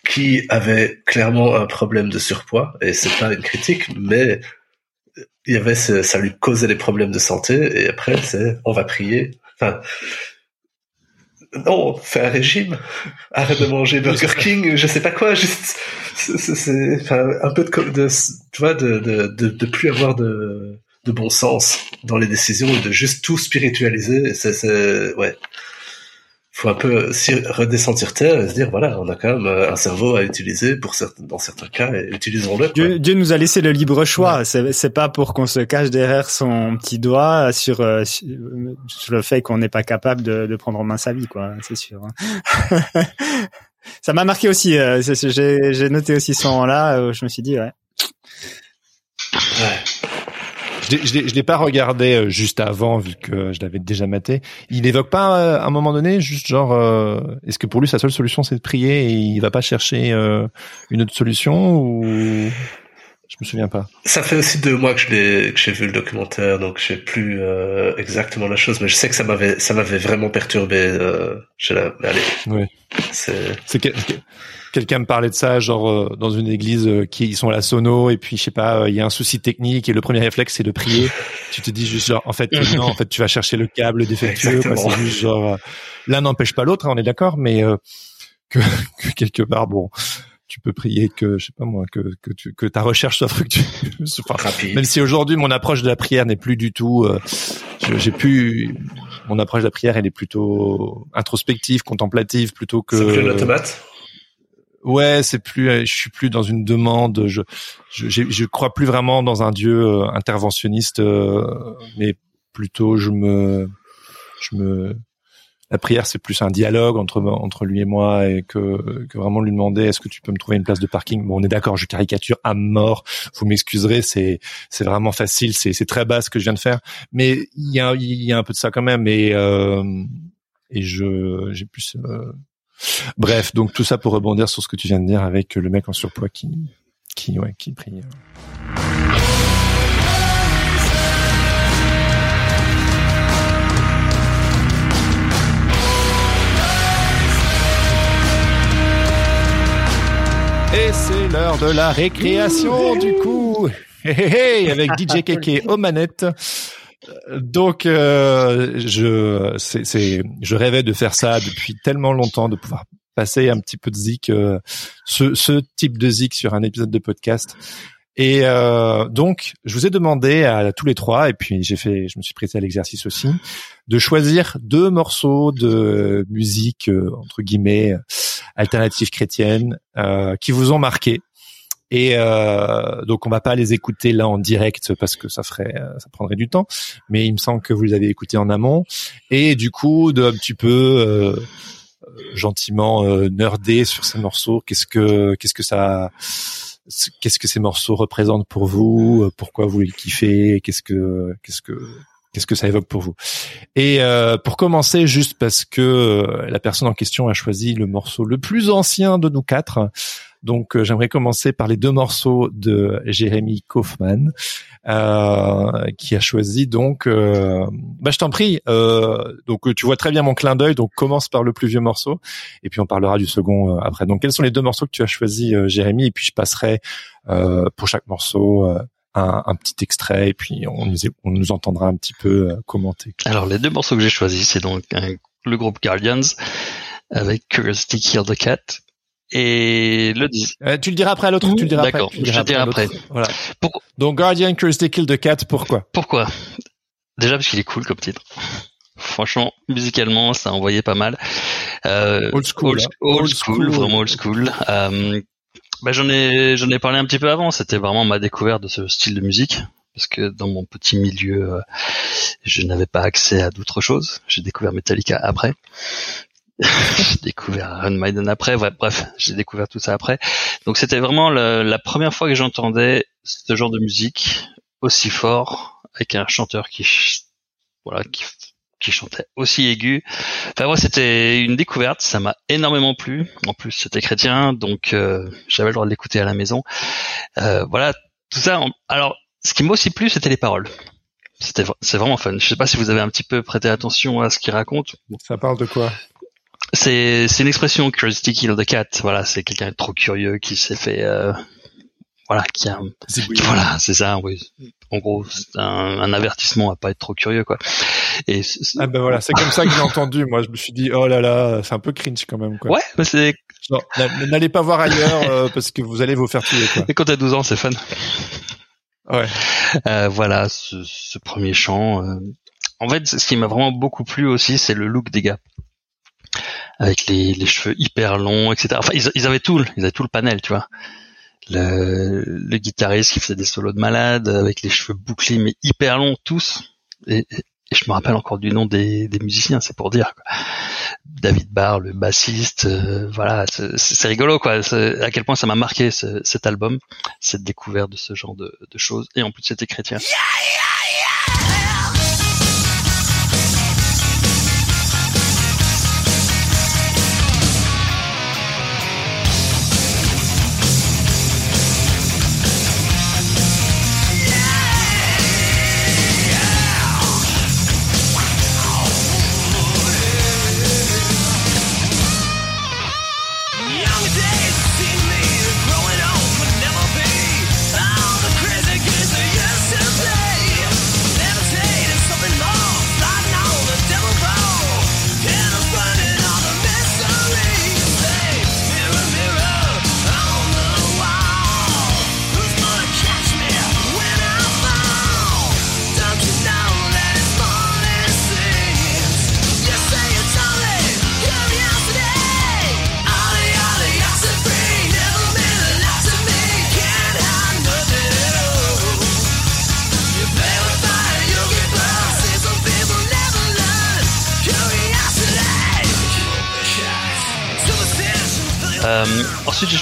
[SPEAKER 7] qui avait clairement un problème de surpoids et c'est pas une critique, mais il y avait ça lui causait des problèmes de santé et après c'est on va prier. Enfin, non, fais un régime, arrête de manger Burger King, je sais pas quoi, juste, c'est, enfin, un peu de, de, tu vois, de, de, de, plus avoir de, de bon sens dans les décisions et de juste tout spiritualiser, c'est, ouais faut un peu redescendre sur terre et se dire voilà, on a quand même euh, un cerveau à utiliser pour certains, dans certains cas utilisons-le.
[SPEAKER 8] Dieu, Dieu, nous a laissé le libre choix. C'est, c'est pas pour qu'on se cache derrière son petit doigt sur, euh, sur le fait qu'on n'est pas capable de, de, prendre en main sa vie, quoi. C'est sûr. Hein. Ça m'a marqué aussi. Euh, j'ai, j'ai noté aussi ce moment-là. je me suis dit ouais.
[SPEAKER 1] Ouais. Je ne l'ai pas regardé euh, juste avant vu que je l'avais déjà maté. Il évoque pas euh, à un moment donné juste genre euh, est-ce que pour lui sa seule solution c'est de prier et il va pas chercher une autre solution ou je me souviens pas.
[SPEAKER 7] Ça fait aussi deux mois que je j'ai vu le documentaire donc je sais plus exactement la chose mais je sais que ça m'avait ça m'avait vraiment perturbé. Euh, la, allez.
[SPEAKER 1] Oui. C'est quelqu'un me parlait de ça, genre euh, dans une église euh, qui ils sont à la sono et puis je sais pas, euh, il y a un souci technique et le premier réflexe c'est de prier. tu te dis juste genre en fait non, en fait tu vas chercher le câble défectueux. C'est juste genre l'un n'empêche pas l'autre, hein, on est d'accord, mais que, que, quelque part bon. Tu peux prier que je sais pas moi que que, tu, que ta recherche soit fructueuse. Enfin, même si aujourd'hui mon approche de la prière n'est plus du tout, j'ai pu mon approche de la prière elle est plutôt introspective, contemplative plutôt que.
[SPEAKER 7] C'est l'automate.
[SPEAKER 1] Ouais, c'est plus, euh, je suis plus dans une demande. Je, je, je crois plus vraiment dans un Dieu euh, interventionniste, euh, mais plutôt je me, je me, la prière c'est plus un dialogue entre entre lui et moi et que, que vraiment lui demander est-ce que tu peux me trouver une place de parking? Bon, on est d'accord, je caricature à mort. Vous m'excuserez, c'est c'est vraiment facile, c'est c'est très bas ce que je viens de faire, mais il y a il y a un peu de ça quand même et euh, et je j'ai plus Bref, donc tout ça pour rebondir sur ce que tu viens de dire avec le mec en surpoids qui, qui, ouais, qui prie. Et c'est l'heure de la récréation du coup. avec DJ Keke aux manettes. Donc, euh, je, c'est, je rêvais de faire ça depuis tellement longtemps, de pouvoir passer un petit peu de zik, euh, ce, ce type de zik sur un épisode de podcast. Et euh, donc, je vous ai demandé à tous les trois, et puis j'ai fait, je me suis prêté à l'exercice aussi, de choisir deux morceaux de musique entre guillemets alternative chrétienne qui vous ont marqué et euh, donc on va pas les écouter là en direct parce que ça ferait, euh, ça prendrait du temps. Mais il me semble que vous les avez écoutés en amont. Et du coup, de un petit peu euh, gentiment euh, nerder sur ces morceaux. Qu'est-ce que, qu'est-ce que ça, qu'est-ce que ces morceaux représentent pour vous? Pourquoi vous les kiffez? Qu'est-ce que, qu'est-ce que Qu'est-ce que ça évoque pour vous? Et euh, pour commencer, juste parce que la personne en question a choisi le morceau le plus ancien de nous quatre, donc euh, j'aimerais commencer par les deux morceaux de Jérémy Kaufman, euh, qui a choisi donc. Euh, bah je t'en prie. donc tu vois très bien mon clin d'œil. Donc commence par le plus vieux morceau, et puis on parlera du second après. Donc quels sont les deux morceaux que tu as choisis, Jérémy Et puis je passerai pour chaque morceau. Un, petit extrait et puis on nous, on nous entendra un petit peu commenter.
[SPEAKER 9] Alors les deux morceaux que j'ai choisis, c'est donc le groupe Guardians avec Curiosity Kill the Cat et le
[SPEAKER 1] euh, tu le diras après à l'autre. Tu le diras après.
[SPEAKER 9] D'accord, je le dirai après.
[SPEAKER 1] Voilà. Donc Guardian Curiosity Kill the Cat, pourquoi?
[SPEAKER 9] Pourquoi? Déjà parce qu'il est cool comme titre. Franchement, musicalement, ça envoyait pas mal. Euh,
[SPEAKER 1] Old school,
[SPEAKER 9] old,
[SPEAKER 1] hein.
[SPEAKER 9] old
[SPEAKER 1] Old
[SPEAKER 9] school,
[SPEAKER 1] school.
[SPEAKER 9] vraiment old school. Euh, bah, j'en ai, j'en ai parlé un petit peu avant. C'était vraiment ma découverte de ce style de musique, parce que dans mon petit milieu, euh, je n'avais pas accès à d'autres choses. J'ai découvert Metallica après. j'ai découvert Iron Maiden après. Ouais, bref, j'ai découvert tout ça après. Donc c'était vraiment le- la première fois que j'entendais ce genre de musique aussi fort avec un chanteur qui, voilà, qui, qui chantait aussi aigu. Enfin moi c'était une découverte, ça m'a énormément plu. En plus c'était chrétien, donc euh, j'avais le droit de l'écouter à la maison. Euh, voilà, tout ça. Alors ce qui m'a aussi plu, c'était les paroles. C'était c'est vraiment fun. Je sais pas si vous avez un petit peu prêté attention à ce qu'il raconte.
[SPEAKER 1] Ça parle de quoi?
[SPEAKER 9] C'est c'est une expression curiosity kill the cat. Voilà, c'est quelqu'un de trop curieux qui s'est fait euh, voilà, qui a voilà, c'est ça, oui. En gros, c'est un, un avertissement à pas être trop curieux, quoi. Et
[SPEAKER 1] Ah ben voilà, c'est comme ça que j'ai entendu. Moi, je me suis dit, oh là là, c'est un peu cringe quand même. Quoi.
[SPEAKER 9] ouais, mais c'est
[SPEAKER 1] N'allez pas voir ailleurs euh, parce que vous allez vous faire tuer. Quoi.
[SPEAKER 9] et quand t'as 12 ans, c'est fun.
[SPEAKER 1] Ouais.
[SPEAKER 9] Euh, voilà, ce, ce premier chant. euh. En fait, ce qui m'a vraiment beaucoup plu aussi, c'est le look des gars, avec les, cheveux hyper longs, etc. Enfin, ils, avaient tout, ils avaient tout le panel, tu vois. Le, guitariste qui faisait des solos de malade, avec les cheveux bouclés mais hyper longs tous. Et, je me rappelle encore du nom des, musiciens, c'est pour dire. David Barr, le bassiste, euh, voilà, c'est rigolo quoi. À quel point ça m'a marqué ce- cet album, cette découverte de ce genre de, choses. Et en plus, c'était chrétien.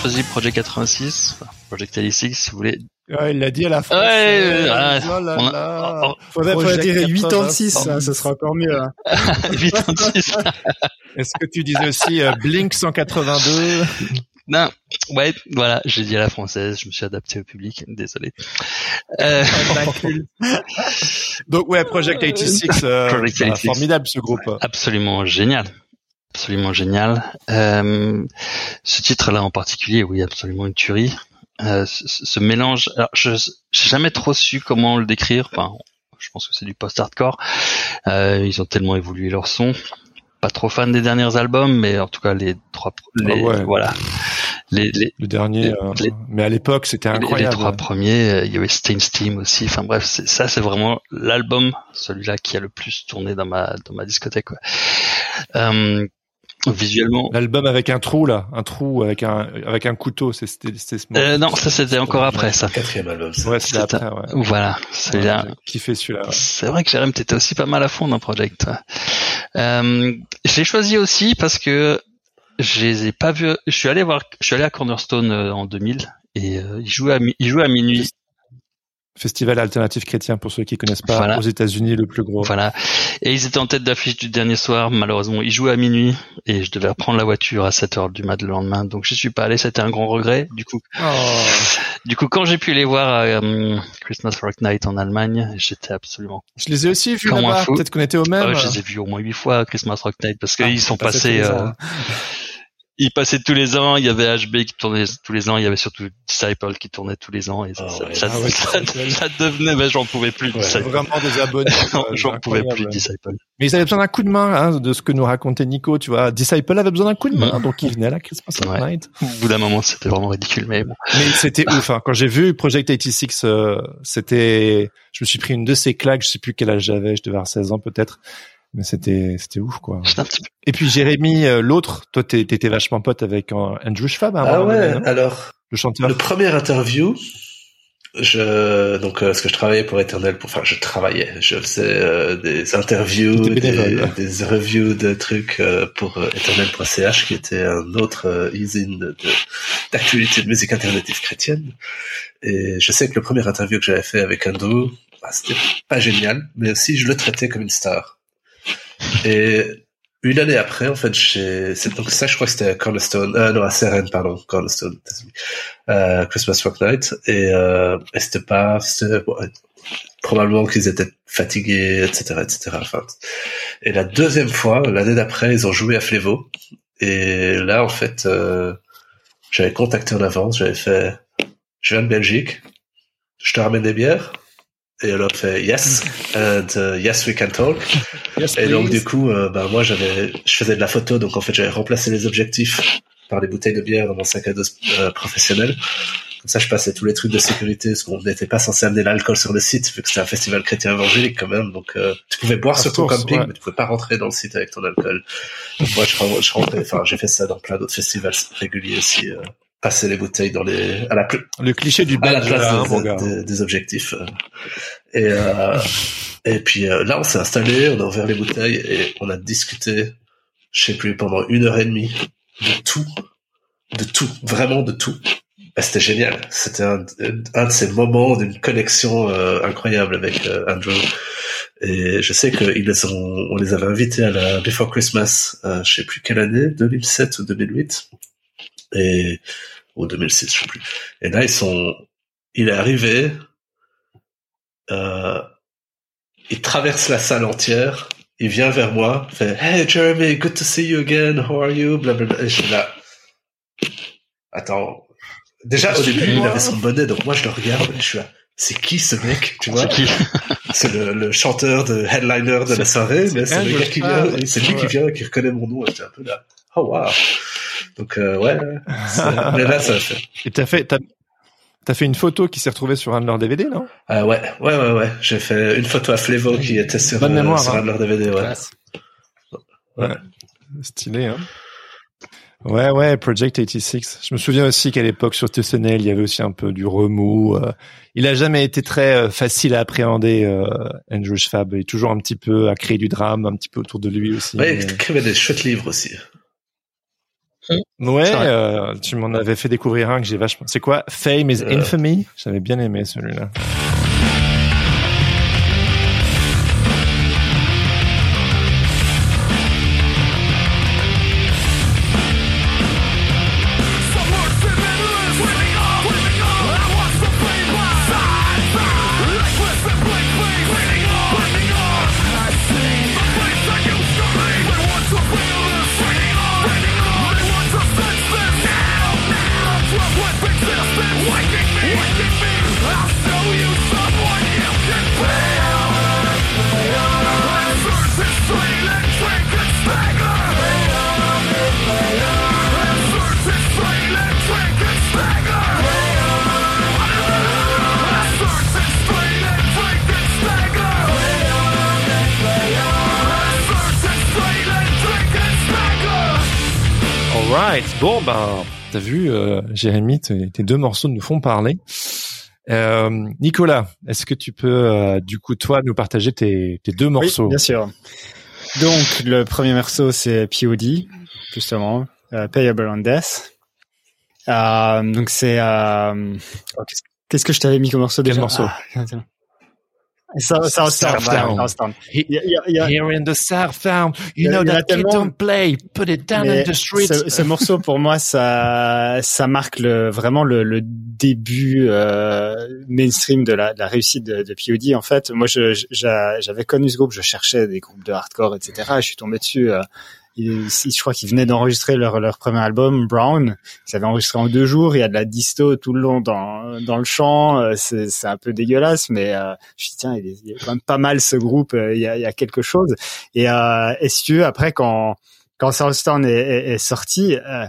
[SPEAKER 9] Choisi Project 86, enfin, Project 86, si vous voulez.
[SPEAKER 1] Ouais, il l'a dit à la fin.
[SPEAKER 9] Ouais, ouais, ouais.
[SPEAKER 1] Oh là
[SPEAKER 9] On a-
[SPEAKER 1] là.
[SPEAKER 9] oh,
[SPEAKER 8] Faudrait, faudrait dire
[SPEAKER 1] 86.
[SPEAKER 8] 86, hein, ça sera encore mieux. hein.
[SPEAKER 9] 86.
[SPEAKER 1] Est-ce que tu disais aussi euh, Blink 182
[SPEAKER 9] non, ouais, voilà, j'ai dit à la française, je me suis adapté au public, désolé. Euh,
[SPEAKER 1] Donc ouais, Project 86, euh,
[SPEAKER 9] Project
[SPEAKER 1] bah,
[SPEAKER 9] 86.
[SPEAKER 1] formidable ce groupe.
[SPEAKER 9] absolument génial. Absolument génial. Euh, ce titre-là en particulier, oui, absolument une tuerie. Euh, ce, ce mélange, alors je j'ai jamais trop su comment le décrire. Enfin, je pense que c'est du post-hardcore. Euh, ils ont tellement évolué leur son. Pas trop fan des derniers albums, mais en tout cas les trois, les,
[SPEAKER 1] Ah ouais.
[SPEAKER 9] voilà, les, les,
[SPEAKER 1] Le dernier,
[SPEAKER 9] Les-
[SPEAKER 1] mais à l'époque c'était
[SPEAKER 9] les- les
[SPEAKER 1] incroyable.
[SPEAKER 9] trois premiers, euh, il y avait Steam aussi. Enfin bref, ça c'est vraiment l'album, celui-là qui a le plus tourné dans ma dans ma discothèque. Quoi. Euh, visuellement,
[SPEAKER 1] L'album avec un trou là, un trou avec un avec un couteau, c'est- c'était c'était ce
[SPEAKER 9] euh, non, ça c'était encore après ça.
[SPEAKER 7] Quatrième album, ça.
[SPEAKER 1] Ouais,
[SPEAKER 9] c'est
[SPEAKER 1] après. Ouais.
[SPEAKER 9] Voilà, celui-là.
[SPEAKER 1] Ouais, j'ai kiffé celui-là. ouais.
[SPEAKER 9] C'est vrai que Jérém, t'étais aussi pas mal à fond dans Project. Euh, je l'ai choisi aussi parce que je les ai pas vus. Je suis allé voir, je suis allé à Cornerstone euh, en 2000 et euh, ils jouaient à, mi- ils jouaient à minuit.
[SPEAKER 1] Festival alternatif chrétien pour ceux qui connaissent pas
[SPEAKER 9] Voilà.
[SPEAKER 1] aux États-Unis le plus gros.
[SPEAKER 9] Voilà. Et ils étaient en tête d'affiche du dernier soir. Malheureusement, ils jouaient à minuit et je devais reprendre la voiture à 7 heures du mat le lendemain. Donc, je suis pas allé. C'était un grand regret. Du coup,
[SPEAKER 1] Oh.
[SPEAKER 9] du coup, quand j'ai pu les voir à euh, Christmas Rock Night en Allemagne, j'étais absolument.
[SPEAKER 1] Je les ai aussi vus là-bas. Peut-être qu'on était au même.
[SPEAKER 9] Je les ai vus au moins huit fois à Christmas Rock Night parce qu'ils
[SPEAKER 1] Ah,
[SPEAKER 9] sont
[SPEAKER 1] ça passait
[SPEAKER 9] passés. euh, ils passaient tous les ans. Il y avait HB qui tournait tous les ans. Il y avait surtout Disciple qui tournait tous les ans. Et ça,
[SPEAKER 7] Ah
[SPEAKER 9] ça,
[SPEAKER 7] ouais.
[SPEAKER 9] ça,
[SPEAKER 1] Ah ouais,
[SPEAKER 9] ça- devenait. Mais j'en pouvais plus. de
[SPEAKER 7] Ouais,
[SPEAKER 1] vraiment des abonnés. Quoi,
[SPEAKER 9] j'en pouvais plus Disciple.
[SPEAKER 1] Mais ils avaient besoin d'un coup de main, hein, de ce que nous racontait Nico, tu vois. Disciple avait besoin d'un coup de main,
[SPEAKER 9] Mhm.
[SPEAKER 1] donc il venait à la Christmas
[SPEAKER 9] Ouais.
[SPEAKER 1] Night.
[SPEAKER 9] Au bout d'un moment, c'était vraiment ridicule. Mais bon.
[SPEAKER 1] Mais c'était ouf. Hein. Quand j'ai vu Project 86, euh, c'était, je me suis pris une de ces claques. Je sais plus quel âge j'avais. Je devais avoir 16 ans peut-être. Mais c'était c'était ouf quoi.
[SPEAKER 9] J'étais un petit peu-
[SPEAKER 1] Et puis Jérémy, euh, l'autre, toi t'es- t'étais vachement pote avec euh, Andrew Schwab, un
[SPEAKER 7] Ah
[SPEAKER 1] donné,
[SPEAKER 7] ouais, alors
[SPEAKER 1] le chanteur.
[SPEAKER 7] le premier interview, je donc euh, parce que je travaillais pour Eternal, pour, enfin je travaillais, je faisais euh, des interviews, des, reviews de trucs euh, pour euh, Eternal.ch qui était un autre euh, usine de d'actualité de musique alternative chrétienne. Et je sais que le premier interview que j'avais fait avec Andrew, bah, c'était pas génial, mais aussi je le traitais comme une star. Et une année après, en fait, j'ai, donc ça, je crois que c'était à Cornerstone, euh, non, à CRN, pardon, Cornerstone, euh, Christmas Rock Night, et, euh, et c'était pas, c'était, bon, probablement qu'ils étaient fatigués, etc., etc., enfin. Et la deuxième fois, l'année d'après, ils ont joué à Flévo, et là, en fait, euh, j'avais contacté en avance, j'avais fait, je viens de Belgique, je te ramène des bières, et alors fait yes, and uh, yes we can talk.
[SPEAKER 1] Yes,
[SPEAKER 7] Et donc du coup, euh, ben moi j'avais, je faisais de la photo, donc en fait j'avais remplacé les objectifs par des bouteilles de bière dans mon sac à dos euh, professionnel. Comme ça, je passais tous les trucs de sécurité, parce qu'on n'était pas censé amener l'alcool sur le site, vu que c'était un festival chrétien évangélique quand même. Donc euh, tu pouvais boire
[SPEAKER 1] Of
[SPEAKER 7] sur ton camping,
[SPEAKER 1] ouais.
[SPEAKER 7] mais tu pouvais pas rentrer dans le site avec ton alcool. Donc moi je, je rentrais, enfin j'ai fait ça dans plein d'autres festivals réguliers aussi. Passer les bouteilles dans les à la pl-
[SPEAKER 1] Le cliché du
[SPEAKER 7] à la place
[SPEAKER 1] là, hein,
[SPEAKER 7] de-
[SPEAKER 1] mon gars.
[SPEAKER 7] de- des objectifs. euh. Et, euh, et puis euh, là, on s'est installé, on a ouvert les bouteilles et on a discuté, je sais plus, pendant une heure et demie de tout, de tout, vraiment de tout. C'était génial. C'était un, un de ces moments d'une connexion euh, incroyable avec Andrew. Et je sais qu'ils les ont, on les avait invités à la Before Christmas, je sais plus quelle année, 2007 ou 2008, et ou 2006, je sais plus. Et là, ils sont, il est arrivé, euh, il traverse la salle entière, il vient vers moi, fait Hey Jeremy, good to see you again, how are you? Blablabla. Et je suis là. Attends. Déjà, au début, il avait son bonnet, donc moi je le regarde et je suis là. C'est qui ce mec, tu vois?
[SPEAKER 9] C'est qui?
[SPEAKER 7] C'est le, le chanteur de headliner de la soirée, mais c'est le gars qui vient, et c'est lui qui vient, qui reconnaît mon nom, j'étais un peu là. Oh wow. Donc, euh, ouais. Mais là, ça.
[SPEAKER 1] Et t'as fait, t'as, t'as fait une photo qui s'est retrouvée sur un de leurs DVD, non?
[SPEAKER 7] Ah ouais, ouais, ouais, ouais. J'ai fait une photo à Flevo qui était sur,
[SPEAKER 1] Bonne
[SPEAKER 7] euh,
[SPEAKER 1] mémoire,
[SPEAKER 7] sur
[SPEAKER 1] hein.
[SPEAKER 7] un de leurs DVD, ouais.
[SPEAKER 8] Classe.
[SPEAKER 1] Stylé, hein Ouais, ouais, Project 86. Je me souviens aussi qu'à l'époque sur TSNL, il y avait aussi un peu du remous. euh, il a jamais été très euh, facile à appréhender, euh, Andrew Schwab. Il est toujours un petit peu à créer du drame, un petit peu autour de lui aussi.
[SPEAKER 7] Ouais,
[SPEAKER 1] mais-
[SPEAKER 7] il écrivait des chouettes livres aussi.
[SPEAKER 1] Ouais, euh, tu m'en avais fait découvrir un que j'ai vachement. C'est quoi? Fame is
[SPEAKER 7] Euh.
[SPEAKER 1] Infamy? J'avais bien aimé celui-là. Bon, ben, t'as vu, euh, Jérémy, tes, deux morceaux nous font parler. Euh, Nicolas, est-ce que tu peux, euh, du coup, toi, nous partager tes, tes deux morceaux
[SPEAKER 8] Oui, bien sûr. Donc, le premier morceau, c'est POD, justement, Payable on Death. Donc, c'est... Oh, qu'est-ce- que je t'avais mis comme morceau
[SPEAKER 1] Quel
[SPEAKER 8] déjà?
[SPEAKER 1] morceau?
[SPEAKER 8] Ah, ça, ça,
[SPEAKER 1] Southtown. Here in the Southtown, you know that kid don't play, put it down in the streets.
[SPEAKER 8] Ce, ce morceau pour moi, ça, ça marque le, vraiment le, le début euh, mainstream de la, de la réussite de, de POD. En fait, moi, j'avais connu ce groupe, je cherchais des groupes de hardcore, etc. Et je suis tombé dessus. Euh, je crois qu'ils venaient d'enregistrer leur, leur premier album, Brown. Ils avaient enregistré en deux jours. Il y a de la disto tout le long dans, dans le chant. Euh, C'est, un peu dégueulasse, mais euh, je dis tiens, il est, quand même pas mal ce groupe. Euh, Il y a, il y a quelque chose. Et, euh, tu veux, après quand quand est, est, est sorti, euh,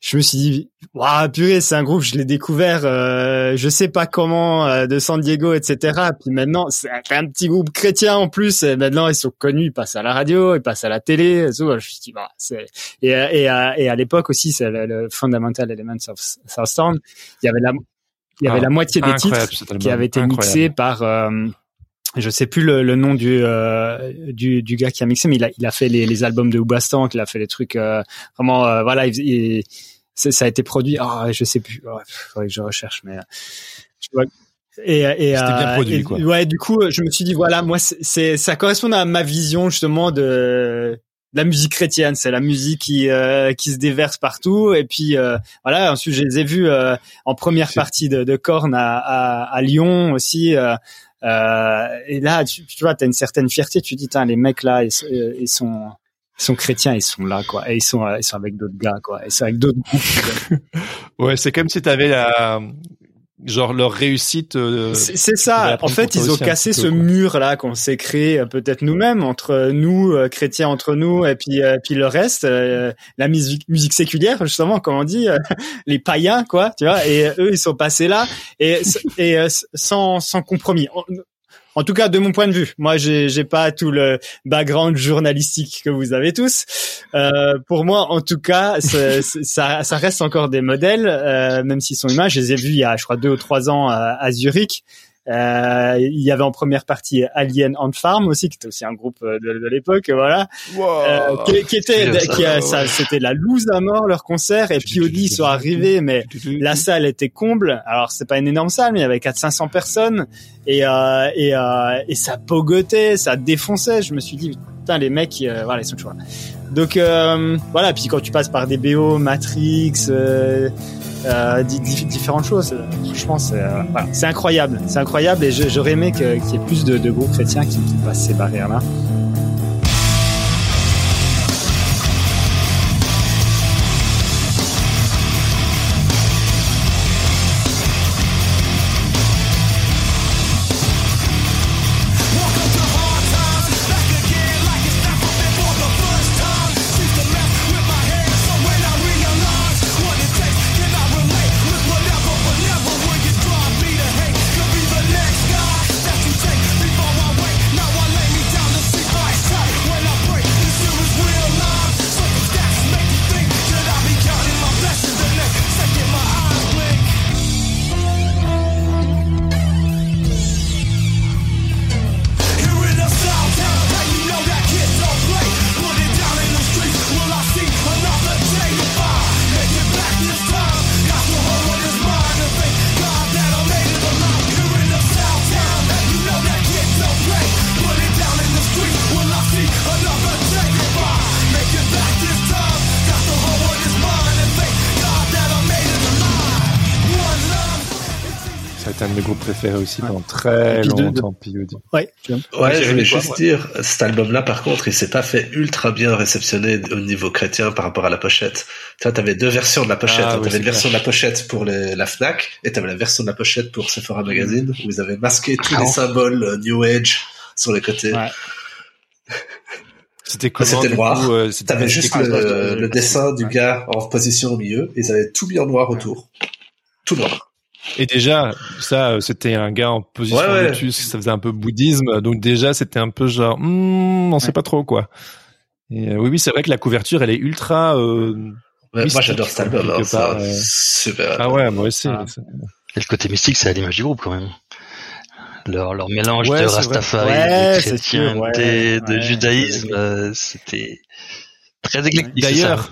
[SPEAKER 8] je me suis dit, waouh, purée, c'est un groupe, je l'ai découvert, euh, je sais pas comment, euh, de San Diego, etc. Puis maintenant, c'est un petit groupe chrétien en plus. Et maintenant, ils sont connus, ils passent à la radio, ils passent à la télé. Et tout. Je me suis dit, bah, c'est et et à, et à l'époque aussi, c'est le, le, Fundamental Elements of Southstorm. Il y avait la il y avait
[SPEAKER 1] Ah,
[SPEAKER 8] la moitié des titres qui avaient été mixés par euh, je sais plus le, le nom du, euh, du du gars qui a mixé, mais il a il a fait les, les albums de Oubastank, il a fait les trucs euh, vraiment euh, voilà, il, il- ça a été produit. Ah, je sais plus. Ouais, faudrait que je recherche, mais euh, je vois- et, et,
[SPEAKER 1] C'était bien
[SPEAKER 8] euh,
[SPEAKER 1] produit,
[SPEAKER 8] et-
[SPEAKER 1] quoi.
[SPEAKER 8] Ouais, du coup, je me suis dit voilà, moi, c'est- ça correspond à ma vision justement de la musique chrétienne. C'est la musique qui euh, qui se déverse partout. Et puis euh, voilà. Ensuite, je les ai vus euh, en première partie de, de Korn à, à, à Lyon aussi. Euh, et là, tu, tu vois, t'as une certaine fierté. Tu dis, les mecs là, euh, ils sont ils sont chrétiens, ils sont là, quoi. Et ils sont, euh, ils sont avec d'autres gars, quoi. Et sont avec d'autres.
[SPEAKER 1] Ouais, c'est comme si t'avais la genre leur réussite. euh,
[SPEAKER 8] C'est ça. En fait, ils ont cassé ce
[SPEAKER 1] quoi.
[SPEAKER 8] mur là qu'on s'est créé euh, peut-être nous-mêmes entre nous euh, chrétiens entre nous et puis euh, puis le reste, euh, la musique musique séculière justement, comme on dit, euh, les païens quoi, tu vois. Et eux, ils sont passés là et et euh, sans sans compromis. En, tout cas, de mon point de vue, moi, j'ai j'ai pas tout le background journalistique que vous avez tous. Euh, pour moi, en tout cas, ça, ça reste encore des modèles, euh, même s'ils sont humains. Je les ai vus il y a, je crois, deux ou trois ans à, à Zurich. Euh, il y avait en première partie Alien Ant Farm aussi, qui était aussi un groupe euh, de, de l'époque, voilà, euh, qui, qui était, qui a-
[SPEAKER 9] ça,
[SPEAKER 8] c'était la loose à mort leur concert. Et puis ils sont arrivés, mais la salle était comble. Alors c'est pas une énorme salle, mais il y avait 400-500 personnes et euh, et euh, et ça pogotait, ça défonçait. Je me suis dit putain les mecs, euh, voilà ils sont toujours là. Donc euh, voilà. Puis quand tu passes par des BO, Matrix, euh, euh, di- di- différentes choses, franchement c'est euh, voilà, incroyable, c'est incroyable. Et j'aurais aimé qu'il y ait plus de, de groupes chrétiens qui, qui passent ces barrières
[SPEAKER 1] préférés aussi pendant très longtemps. POD.
[SPEAKER 8] Ouais.
[SPEAKER 7] Ouais,
[SPEAKER 1] Ouais,
[SPEAKER 7] je voulais juste
[SPEAKER 1] quoi,
[SPEAKER 7] dire, cet album-là, par contre, il s'est pas fait ultra bien réceptionné au niveau chrétien par rapport à la pochette. Tu vois, t'avais deux versions de la pochette.
[SPEAKER 1] Ah,
[SPEAKER 7] hein.
[SPEAKER 1] oui,
[SPEAKER 7] t'avais une version de la pochette pour les- la Fnac et t'avais la version de la pochette pour Sephora Magazine où ils avaient masqué tous
[SPEAKER 9] Ah
[SPEAKER 7] les symboles euh, New Age sur les côtés.
[SPEAKER 8] Ouais.
[SPEAKER 1] C'était comment
[SPEAKER 7] C'était noir.
[SPEAKER 1] euh,
[SPEAKER 7] T'avais juste le dessin du gars en position au milieu et ils avaient tout mis en noir autour. Tout noir.
[SPEAKER 1] Et déjà, ça, c'était un gars en position
[SPEAKER 7] Ouais, ouais.
[SPEAKER 1] lotus, ça faisait un peu bouddhisme, donc déjà c'était un peu genre, hmm, on sait pas trop quoi. Et euh, oui, oui, c'est vrai que la couverture, elle est ultra. Euh,
[SPEAKER 7] Ouais, moi, j'adore cet album. hein,
[SPEAKER 1] euh.
[SPEAKER 7] super.
[SPEAKER 1] Ah ouais, moi aussi.
[SPEAKER 8] Ah.
[SPEAKER 9] Et le côté mystique, c'est à l'image du groupe quand même. Leur, leur mélange
[SPEAKER 1] Ouais,
[SPEAKER 9] de. Rastafari,
[SPEAKER 8] Ouais,
[SPEAKER 9] de chrétienté, de
[SPEAKER 8] ouais,
[SPEAKER 9] judaïsme, euh, c'était très éclectique.
[SPEAKER 1] D'ailleurs,
[SPEAKER 9] ça.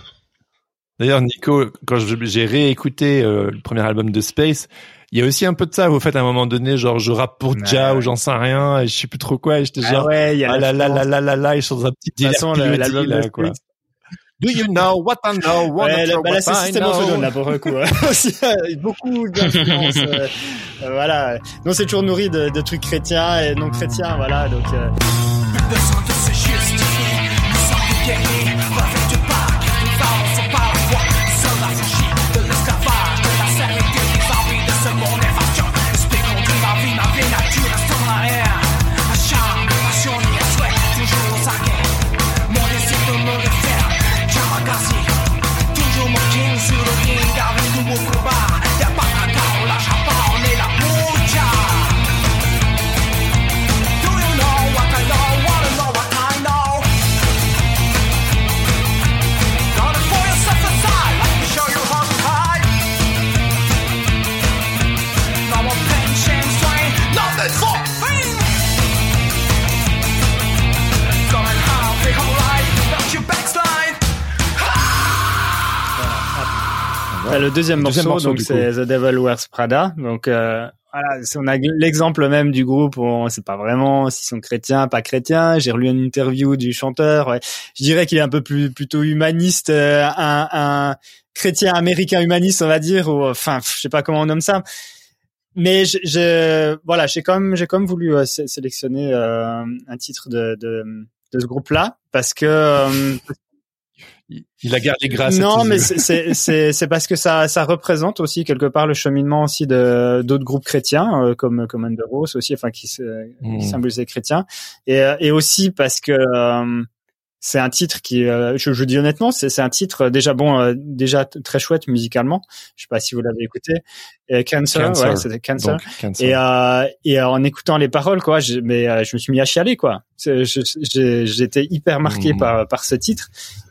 [SPEAKER 1] D'ailleurs, Nico, quand j'ai réécouté euh, le premier album de Space, il y a aussi un peu de ça. Vous faites à un moment donné, genre, je rappe pour Ja ou j'en sais rien, et je sais plus trop quoi, et j'étais
[SPEAKER 8] Ah
[SPEAKER 1] genre,
[SPEAKER 8] ouais, y a
[SPEAKER 1] ah
[SPEAKER 8] la
[SPEAKER 1] là là là
[SPEAKER 8] différence.
[SPEAKER 1] là là là, et je suis dans un petit
[SPEAKER 8] De toute façon, l'album de
[SPEAKER 1] quoi. Do you know what I know? Wanna
[SPEAKER 8] Ouais, bah là,
[SPEAKER 1] what
[SPEAKER 8] c'est a Down, là, pour le coup. hein. Euh, beaucoup d'influences. euh, euh, voilà. Non, c'est toujours nourri de, de trucs chrétiens et non chrétiens, voilà. Donc, euh,
[SPEAKER 10] Le
[SPEAKER 8] deuxième morceau,
[SPEAKER 1] Deuxième morceau,
[SPEAKER 8] donc c'est The Devil Wears Prada. Donc euh, voilà, on a l'exemple même du groupe on sait pas vraiment s'ils sont chrétiens, pas chrétiens. J'ai relu une interview du chanteur. ouais. Je dirais qu'il est un peu plus plutôt humaniste, euh, un, un chrétien américain humaniste, on va dire. Ou enfin, je sais pas comment on nomme ça. Mais je, je- voilà, j'ai quand même j'ai quand même voulu euh, sé- sélectionner euh, un titre de, de de ce groupe-là parce que euh,
[SPEAKER 1] Il a gardé grâce.
[SPEAKER 8] non, mais c'est- c'est parce que ça ça représente aussi quelque part le cheminement aussi de d'autres groupes chrétiens euh, comme comme Under Oath aussi, enfin qui, se, qui symbolisent les chrétiens et euh, et aussi parce que euh, c'est un titre qui, euh, je, je dis honnêtement, c'est un titre euh, déjà bon, euh, déjà très chouette musicalement. Je sais pas si vous l'avez écouté. Et Cancer,
[SPEAKER 1] Cancer.
[SPEAKER 8] ouais, c'était Cancer.
[SPEAKER 1] Donc, Cancer.
[SPEAKER 8] Et, euh, et euh, en écoutant les paroles, quoi, je, mais euh, je me suis mis à chialer, quoi. J'étais hyper marqué
[SPEAKER 1] Mhm.
[SPEAKER 8] par par ce titre.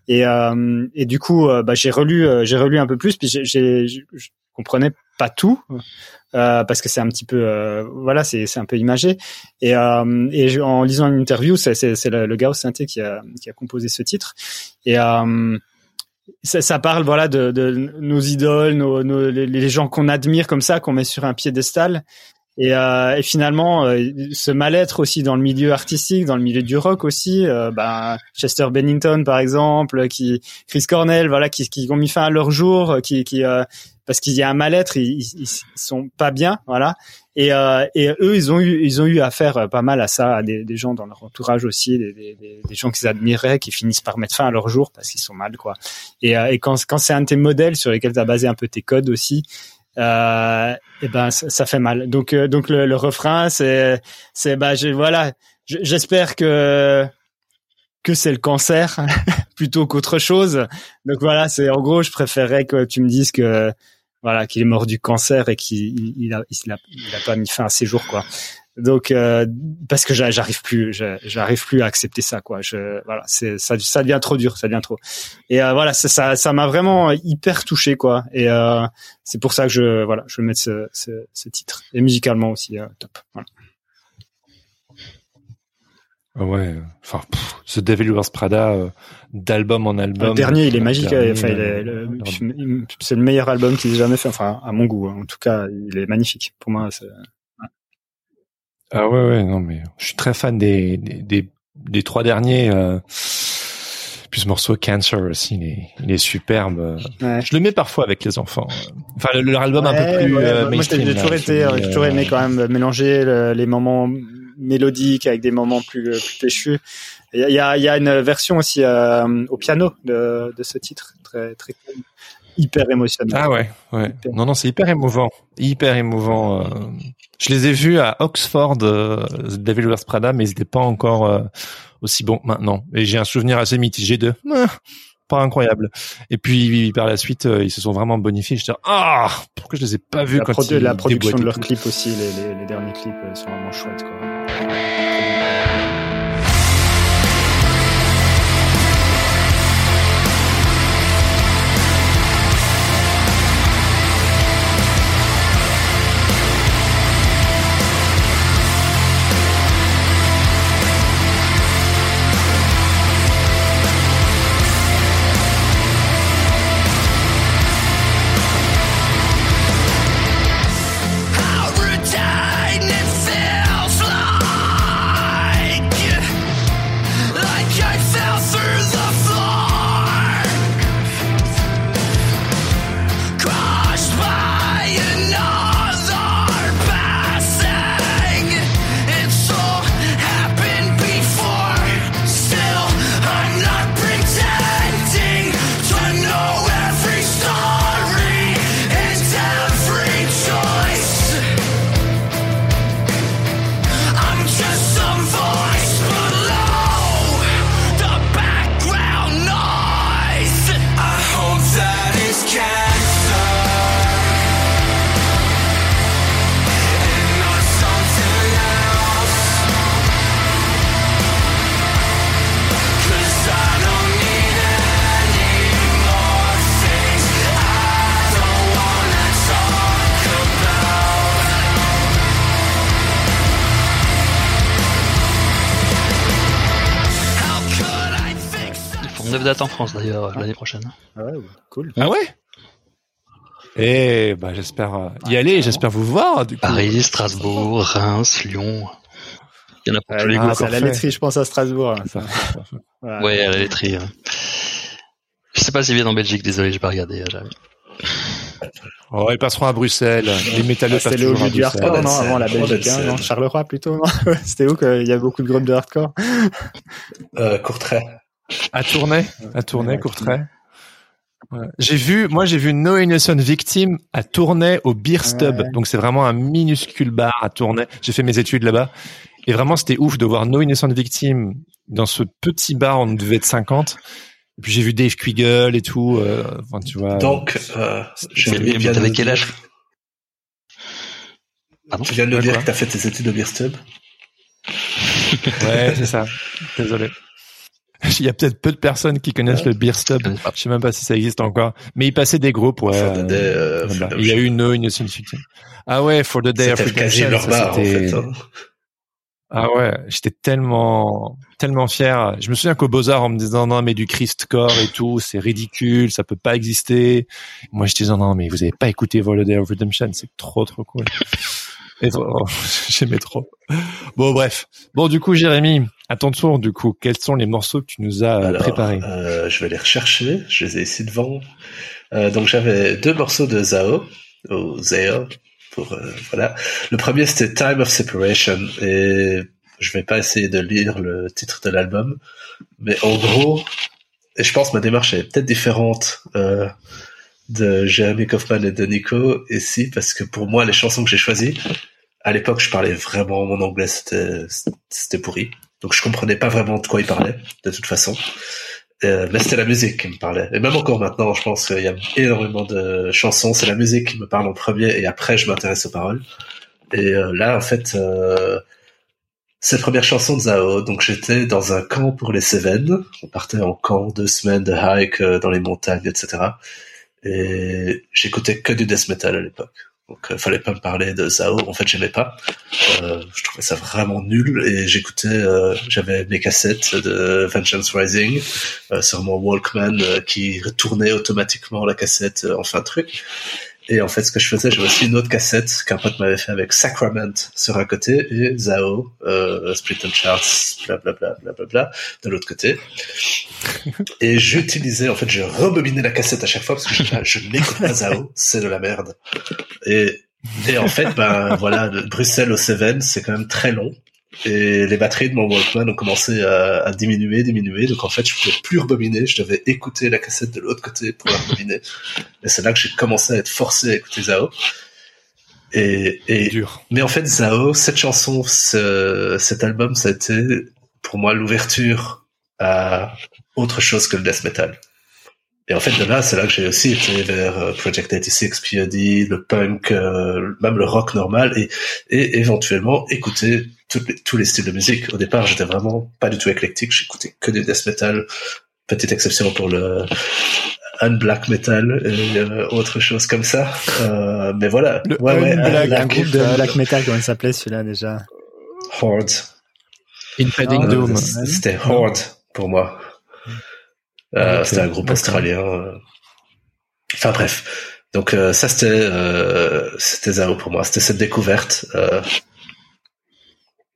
[SPEAKER 8] Et euh, et du coup, euh, bah, j'ai relu, euh, j'ai relu un peu plus, puis j'ai, comprenais pas tout euh, parce que c'est un petit peu, euh, voilà, c'est c'est un peu imagé. Et euh, et en lisant une interview, c'est c'est le, le gars au synthé qui a qui a composé ce titre. Et ça, parle voilà de, nos idoles, nos, les, gens qu'on admire comme ça, qu'on met sur un piédestal. Et, et finalement, ce mal-être aussi dans le milieu artistique, dans le milieu du rock aussi, ben, Chester Bennington par exemple, qui Chris Cornell, voilà, qui, qui ont mis fin à leur jour, qui, parce qu'il y a un mal-être, ils, ils, sont pas bien, voilà. Et, euh, et eux, ils ont eu, ils ont eu affaire euh, pas mal à ça, à des, gens dans leur entourage aussi, des, gens qu'ils admiraient, qui finissent par mettre fin à leur jour parce qu'ils sont mal, quoi. Et, euh, quand, c'est un de tes modèles sur lesquels tu as basé un peu tes codes aussi, euh, et ben ça, fait mal. Donc, donc le, refrain, c'est, c'est, bah, je, voilà, Je- j'espère que que c'est le cancer plutôt qu'autre chose. Donc voilà, c'est en gros, je préférerais que tu me dises que voilà qu'il est mort du cancer et qu'il il, a, il a a pas mis fin à ses jours quoi. Donc euh, parce que j'a- j'arrive plus, j'a- j'arrive plus à accepter ça quoi. Je voilà, ça, ça devient trop dur, ça devient trop. Et euh, voilà, ça, ça m'a vraiment hyper touché quoi. Et euh, c'est pour ça que je voilà, je vais mettre ce, ce, ce titre et musicalement aussi euh, top. Voilà.
[SPEAKER 1] Ah Ouais, enfin, pff, The Devil Wears Prada, euh, d'album en album.
[SPEAKER 8] le dernier, il est magique.
[SPEAKER 1] dernier,
[SPEAKER 8] enfin,
[SPEAKER 1] euh,
[SPEAKER 8] c'est le meilleur album qu'ils aient jamais fait. Enfin, à mon goût, hein. en tout cas, il est magnifique. Pour moi, c'est
[SPEAKER 1] Ah ouais, ouais, non, mais je suis très fan des, des, des, des trois derniers. Euh... Puis ce morceau Cancer aussi, il est, il est superbe.
[SPEAKER 8] Ouais.
[SPEAKER 1] Je le mets parfois avec les enfants. Enfin, le- leur album un peu plus euh,
[SPEAKER 8] moi, j'ai toujours été,
[SPEAKER 1] est,
[SPEAKER 8] j'ai toujours
[SPEAKER 1] euh,
[SPEAKER 8] aimé quand même mélanger le- les moments mélodiques avec des moments plus, plus péchus. Il y a, il y a, une version aussi euh, au piano de, de ce titre, très, très hyper émotionnel.
[SPEAKER 1] Ah ouais, ouais.
[SPEAKER 8] Hyper.
[SPEAKER 1] Non, non, c'est hyper émouvant, hyper émouvant. euh. Je les ai vus à Oxford, euh, The Devil Wears Prada, mais ils n'étaient pas encore euh, aussi bons maintenant. Et j'ai un souvenir assez mitigé de ah, pas incroyable. Et puis par la suite, euh, ils se sont vraiment bonifiés. J'étais ah, pourquoi je les ai pas vus
[SPEAKER 8] la,
[SPEAKER 1] quand ils
[SPEAKER 8] la production de leurs clips aussi, les, les, les derniers clips euh, sont vraiment chouettes. Quoi.
[SPEAKER 10] How fix
[SPEAKER 9] Ils font 9 dates en France d'ailleurs l'année prochaine.
[SPEAKER 8] Ah ouais, cool.
[SPEAKER 1] Ah ouais Et bah j'espère euh, y aller, j'espère vous voir du coup.
[SPEAKER 9] Paris, Strasbourg, Reims, Lyon. Il y en a pour tous les
[SPEAKER 8] Ah,
[SPEAKER 9] goûts.
[SPEAKER 8] c'est à la laiterie, je pense à Strasbourg. là, ça. Voilà.
[SPEAKER 9] Ouais, à la laiterie. hein. Je sais pas s'ils viennent en Belgique, désolé, j'ai pas regardé. euh, j'avais-
[SPEAKER 1] Oh, ils passeront à Bruxelles. Les métalleux
[SPEAKER 8] Ah,
[SPEAKER 1] passent
[SPEAKER 8] C'était le
[SPEAKER 1] toujours à
[SPEAKER 8] lieu du
[SPEAKER 1] Bruxelles.
[SPEAKER 8] hardcore, non, avant la Belgique, hein, non, Charleroi plutôt, C'était où qu'il y a beaucoup de groupes de hardcore?
[SPEAKER 7] Euh, Courtrai.
[SPEAKER 1] À Tournai, à Tournai, Courtrai. Ouais. J'ai vu, moi j'ai vu No Innocent Victim à Tournai au Beer Stub.
[SPEAKER 8] Ouais.
[SPEAKER 1] Donc c'est vraiment un minuscule bar à Tournai. J'ai fait mes études là-bas. Et vraiment c'était ouf de voir No Innocent Victim dans ce petit bar, on devait être 50. Et puis j'ai vu Dave Quiggle et tout. euh, Enfin tu vois.
[SPEAKER 7] Donc, euh, je de le
[SPEAKER 9] quel âge? Pardon?
[SPEAKER 7] Tu viens de dire que t'as fait tes études au Beerstub.
[SPEAKER 1] Ouais, c'est ça. Désolé. Il y a peut-être peu de personnes qui connaissent le Beer Stub.
[SPEAKER 9] pas.
[SPEAKER 1] Je sais même pas si ça existe encore. Mais il passait des groupes, ouais.
[SPEAKER 7] For the Day,
[SPEAKER 1] euh,
[SPEAKER 7] euh,
[SPEAKER 1] voilà. Il y a eu No Innocent Victim. Ah ouais, For the Day of
[SPEAKER 7] C'était leur bar, en fait. hein.
[SPEAKER 1] Ah ouais, j'étais tellement, tellement fier. Je me souviens qu'au Beaux-Arts, on me disait non, mais du Christcore et tout, c'est ridicule, ça peut pas exister. Moi, je disais non, mais vous avez pas écouté For the Day of Redemption, c'est trop, trop cool. Et oh, j'aimais trop. Bon, bref. Bon, du coup, Jérémy, à ton tour, du coup, quels sont les morceaux que tu nous as euh,
[SPEAKER 7] Alors,
[SPEAKER 1] préparés
[SPEAKER 7] euh, je vais les rechercher. Je les ai ici devant. Euh, donc j'avais deux morceaux de Zao, ou Zao, pour euh, voilà. Le premier c'était Time of Separation et je vais pas essayer de lire le titre de l'album, mais en gros, et je pense que ma démarche est peut-être différente euh, de Jeremy Kaufman et de Nico ici parce que pour moi les chansons que j'ai choisies, à l'époque je parlais vraiment mon anglais c'était c'était pourri, donc je comprenais pas vraiment de quoi ils parlaient de toute façon. Euh, mais c'était la musique qui me parlait. Et même encore maintenant, je pense qu'il y a énormément de chansons. C'est la musique qui me parle en premier et après, je m'intéresse aux paroles. Et euh, là, en fait, euh, c'est la première chanson de Zao. Donc, j'étais dans un camp pour les Cévennes. On partait en camp, deux semaines de hike euh, dans les montagnes, etc. Et j'écoutais que du death metal à l'époque. Donc, euh, fallait pas me parler de Zao. En fait, j'aimais pas. Euh, je trouvais ça vraiment nul. Et j'écoutais, euh, j'avais mes cassettes de Vengeance Rising euh, sur mon Walkman euh, qui retournait automatiquement la cassette euh, en fin de truc. Et en fait, ce que je faisais, j'avais aussi une autre cassette qu'un pote m'avait fait avec Sacrament sur un côté et Zao, euh, Split and Charts, blablabla, blablabla, de l'autre côté. Et j'utilisais, en fait, je rebobinais la cassette à chaque fois parce que je, je n'écoute pas Zao, c'est de la merde. Et, et en fait, ben voilà, Bruxelles au Cévennes, c'est quand même très long. Et les batteries de mon Walkman ont commencé à, à diminuer, diminuer. Donc en fait, je pouvais plus rebobiner. Je devais écouter la cassette de l'autre côté pour la rebobiner. Et c'est là que j'ai commencé à être forcé à écouter Zao. Et, et
[SPEAKER 1] Dur.
[SPEAKER 7] mais en fait, Zao, cette chanson, ce- cet album, ça a été pour moi l'ouverture à autre chose que le death metal. Et en fait, de là, c'est là que j'ai aussi été vers euh, Project 86, POD, le punk, euh, même le rock normal, et, et éventuellement écouter toutes les- tous les styles de musique. Au départ, j'étais vraiment pas du tout éclectique, j'écoutais que des death metal, petite exception pour le unblack metal et euh, autre chose comme ça. Euh, mais voilà.
[SPEAKER 1] Le
[SPEAKER 7] ouais, ouais,
[SPEAKER 8] a
[SPEAKER 7] Unblack,
[SPEAKER 8] un groupe de black metal, comment il s'appelait celui-là déjà
[SPEAKER 7] Horde.
[SPEAKER 1] Impending
[SPEAKER 8] Ah,
[SPEAKER 1] Doom.
[SPEAKER 7] C'était Horde pour moi. Euh, C'était un groupe australien. euh. Enfin bref. Donc euh, ça c'était euh, c'était Zao pour moi. C'était cette découverte. Euh,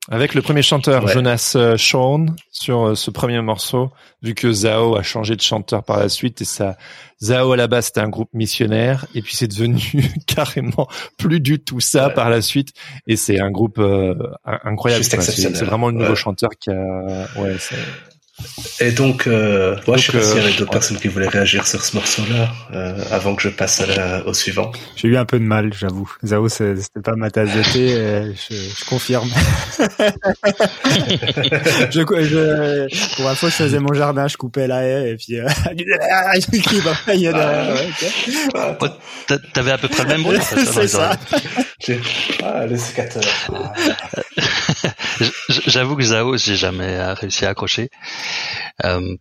[SPEAKER 1] Avec le premier chanteur,
[SPEAKER 7] Ouais.
[SPEAKER 1] Jonas euh, Shawn, sur euh, ce premier morceau, vu que Zao a changé de chanteur par la suite, et ça, Zao à la base c'était un groupe missionnaire, et puis c'est devenu carrément plus du tout ça
[SPEAKER 7] Ouais.
[SPEAKER 1] par la suite, et c'est un groupe euh, in- incroyable. C'est vraiment le nouveau
[SPEAKER 7] Ouais.
[SPEAKER 1] chanteur qui a, ouais,
[SPEAKER 7] et donc, euh, ouais, je sais pas s'il y avait
[SPEAKER 1] euh,
[SPEAKER 7] d'autres
[SPEAKER 1] ouais.
[SPEAKER 7] personnes qui voulaient réagir sur ce morceau-là euh, avant que je passe à la- au suivant.
[SPEAKER 8] J'ai eu un peu de mal, j'avoue. Zao, c'était pas ma tasse de thé, euh, je, je confirme. je, je, pour info, je faisais mon jardin, je coupais la haie, et puis, euh, qui va pas y aller derrière, ouais, ok.
[SPEAKER 9] Ouais, t'a- T'avais à peu près le même bruit.
[SPEAKER 8] C'est
[SPEAKER 9] les
[SPEAKER 8] ça.
[SPEAKER 7] J'ai- Ah, le sécateur. Ah.
[SPEAKER 9] J'avoue que Zao, j'ai jamais euh, réussi à accrocher. Euh,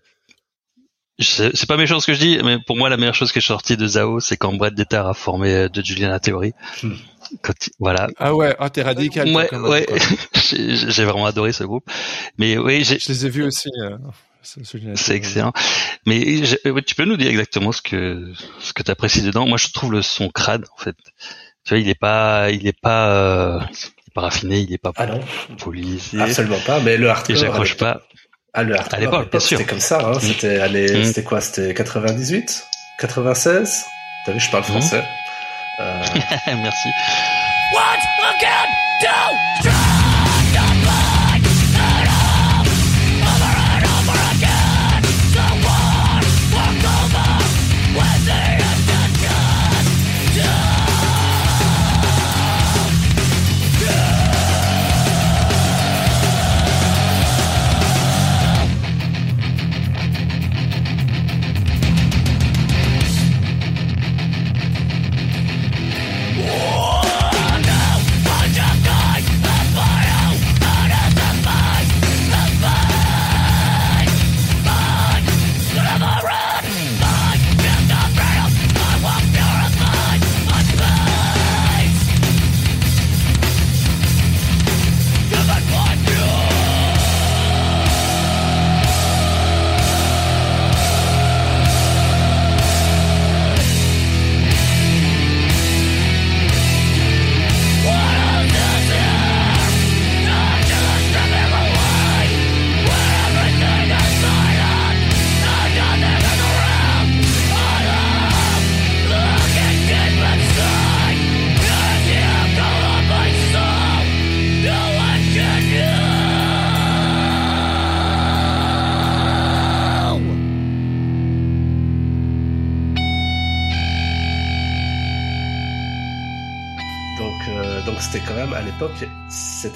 [SPEAKER 9] c'est pas méchant ce que je dis, mais pour moi, la meilleure chose qui est sortie de Zao, c'est quand Brett Deter a formé euh, de Juliana Theory.
[SPEAKER 7] Hmm.
[SPEAKER 9] Quand il- voilà.
[SPEAKER 1] Ah ouais, ah t'es radical.
[SPEAKER 9] Ouais, ouais. j'ai vraiment adoré ce groupe. Mais oui, j'ai
[SPEAKER 1] Je les ai vus aussi. euh.
[SPEAKER 9] C'est excellent. Mais ouais, tu peux nous dire exactement ce que ce que t'apprécies dedans? Moi, je trouve le son crade en fait. Tu vois, il est pas, il est pas, euh, il est pas raffiné, il est pas
[SPEAKER 7] Ah non,
[SPEAKER 9] poli. c'est-
[SPEAKER 7] absolument pas. Mais le
[SPEAKER 9] Et
[SPEAKER 7] hardcore.
[SPEAKER 9] j'accroche
[SPEAKER 7] à l'époque-
[SPEAKER 9] pas.
[SPEAKER 7] Ah, le hardcore,
[SPEAKER 9] À l'époque, bien sûr.
[SPEAKER 7] C'était comme ça, hein. C'était année,
[SPEAKER 9] Mm.
[SPEAKER 7] c'était quoi? C'était 98? 96? T'as vu, je parle
[SPEAKER 9] Mm.
[SPEAKER 7] français. Euh,
[SPEAKER 9] Merci.
[SPEAKER 10] Once again, do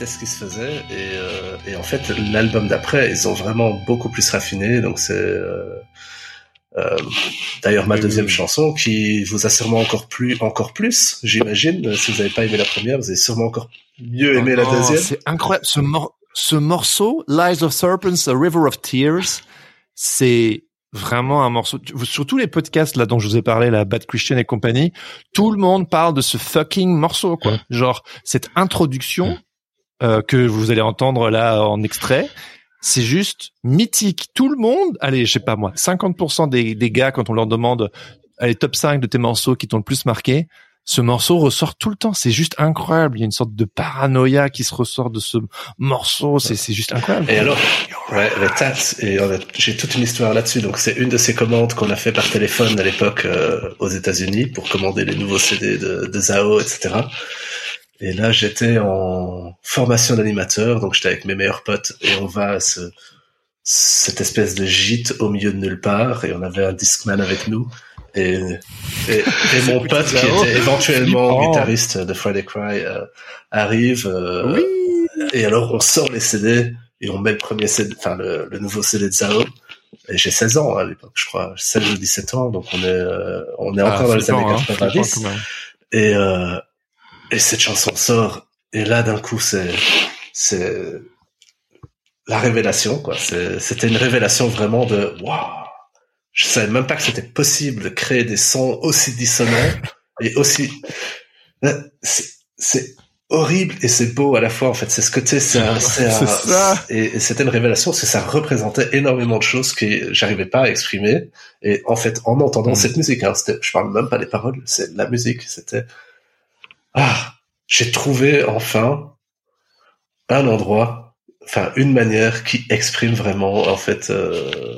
[SPEAKER 7] ce qui se faisait et, euh, et en fait l'album d'après, ils ont vraiment beaucoup plus raffiné. Donc c'est euh, euh, d'ailleurs ma
[SPEAKER 1] Oui,
[SPEAKER 7] deuxième
[SPEAKER 1] oui,
[SPEAKER 7] chanson qui vous a sûrement encore plus, encore plus, j'imagine. Si vous n'avez pas aimé la première, vous avez sûrement encore mieux aimé la deuxième.
[SPEAKER 11] C'est incroyable. Ce, mor- ce morceau, Lies of Serpents, A River of Tears, c'est
[SPEAKER 1] vraiment un morceau. Sur tous les podcasts là dont je vous ai parlé, la Bad Christian et compagnie, tout le monde parle de ce fucking morceau, quoi. Genre cette introduction euh, que vous allez entendre là en extrait. C'est juste mythique. Tout le monde, allez, je sais pas moi, 50% des, des gars, quand on leur demande, allez, top 5 de tes morceaux qui t'ont le plus marqué, ce morceau ressort tout le temps. C'est juste incroyable. Il y a une sorte de paranoïa qui se ressort de ce morceau. C'est, c'est juste incroyable.
[SPEAKER 7] Et alors, ouais, et fait, j'ai toute une histoire là-dessus. Donc, c'est une de ces commandes qu'on a fait par téléphone à l'époque euh, aux États-Unis pour commander les nouveaux CD de, de Zao, etc. Et là, j'étais en formation d'animateur, donc j'étais avec mes meilleurs potes et on va à ce, cette espèce de gîte au milieu de nulle part et on avait un Discman avec nous. Et, et, et mon pote qui était éventuellement guitariste de Friday Cry euh, arrive. euh, Et alors on sort les CD et on met le premier CD, enfin le, le nouveau CD de Zao. Et j'ai 16 ans à l'époque, je crois, 16 ou 17 ans, donc on est euh, on est
[SPEAKER 1] Ah,
[SPEAKER 7] encore dans les années
[SPEAKER 1] hein,
[SPEAKER 7] 90.
[SPEAKER 1] flippant, quand même.
[SPEAKER 7] Et euh, et cette chanson sort et là d'un coup c'est c'est la révélation quoi. C'était une révélation vraiment de waouh. Je savais même pas que c'était possible de créer des sons aussi dissonants et aussi c'est c'est horrible et c'est beau à la fois en fait c'est ce côté c'est un- c'est
[SPEAKER 1] ça.
[SPEAKER 7] et, et c'était une révélation parce que ça représentait énormément de choses que j'arrivais pas à exprimer et en fait en entendant
[SPEAKER 1] Mm.
[SPEAKER 7] cette musique hein, je parle même pas des paroles c'est la musique c'était ah j'ai trouvé enfin un endroit enfin une manière qui exprime vraiment en fait euh,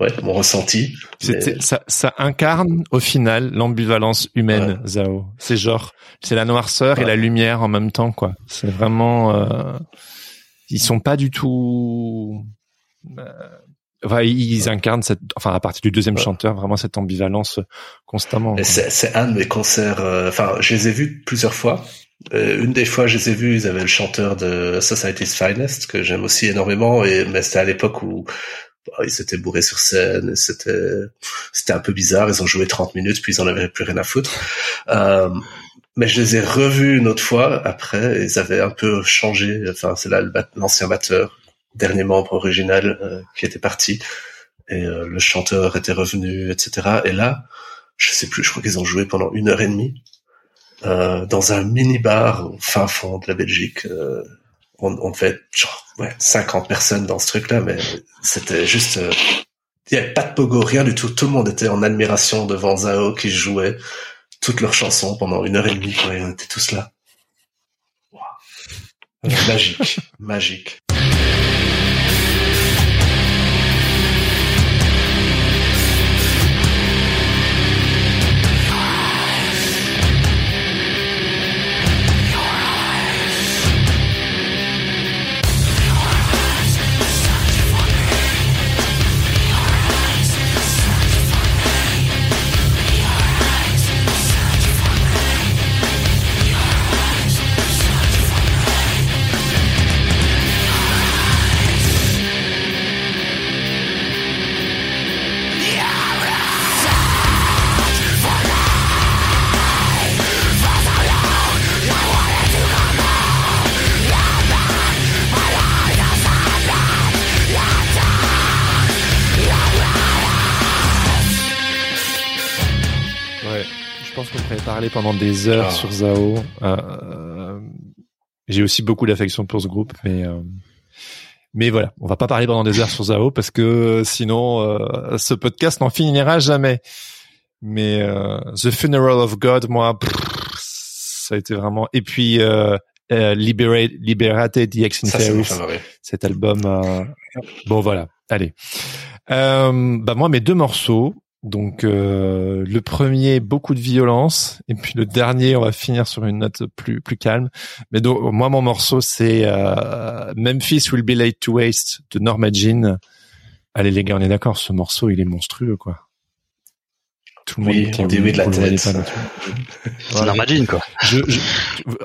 [SPEAKER 7] ouais mon ressenti Mais-
[SPEAKER 1] ça, ça incarne au final l'ambivalence humaine, Zao. C'est genre, c'est la noirceur et
[SPEAKER 7] Ouais.
[SPEAKER 1] la lumière en même temps, quoi. C'est vraiment, euh, ils sont pas du tout, euh, enfin, ils incarnent cette, enfin, à partir du deuxième
[SPEAKER 7] Ouais.
[SPEAKER 1] chanteur, vraiment cette ambivalence constamment.
[SPEAKER 7] Et
[SPEAKER 1] quoi.
[SPEAKER 7] c'est, un de mes concerts. euh, Enfin, je les ai vus plusieurs fois. Euh, une des fois, je les ai vus, ils avaient le chanteur de Society's Finest que j'aime aussi énormément. Et mais c'était à l'époque où bah, ils s'étaient bourrés sur scène. C'était, c'était un peu bizarre. Ils ont joué 30 minutes, puis ils en avaient plus rien à foutre. Euh, mais je les ai revus une autre fois après. et Ils avaient un peu changé. Enfin, c'est là l'ancien batteur, dernier membre original euh, qui était parti. Et euh, le chanteur était revenu, etc. Et là, je sais plus, je crois qu'ils ont joué pendant une heure et demie euh, dans un mini bar au fin fond de la Belgique. On, on devait être genre ouais, 50 personnes dans ce truc-là, mais c'était juste, il y avait pas de pogo, rien du tout. Tout le monde était en admiration devant Zao qui jouait toutes leurs chansons pendant une heure et demie. Quoi, et on était tous là. Magique, magique.
[SPEAKER 1] Pendant des heures
[SPEAKER 7] Ah.
[SPEAKER 1] sur Zao. Euh, euh, J'ai aussi beaucoup d'affection pour ce groupe, mais euh, mais voilà, on va pas parler pendant des heures sur Zao parce que sinon euh, ce podcast n'en finira jamais. Mais The Funeral of God, moi, pff, ça a été vraiment. Et puis Liberate, Liberated the cet album. Bon voilà, allez. Bah moi mes deux morceaux. Donc euh, le premier beaucoup de violence et puis le dernier on va finir sur une note plus plus calme. Mais donc moi mon morceau c'est euh, Memphis Will Be Late to Waste de Norma Jean. Allez les gars on est d'accord ce morceau il est monstrueux quoi. Tout le monde
[SPEAKER 7] Oui,
[SPEAKER 1] dit
[SPEAKER 7] oui de la tête.
[SPEAKER 9] C'est Norma Jean, quoi.
[SPEAKER 1] Je, je,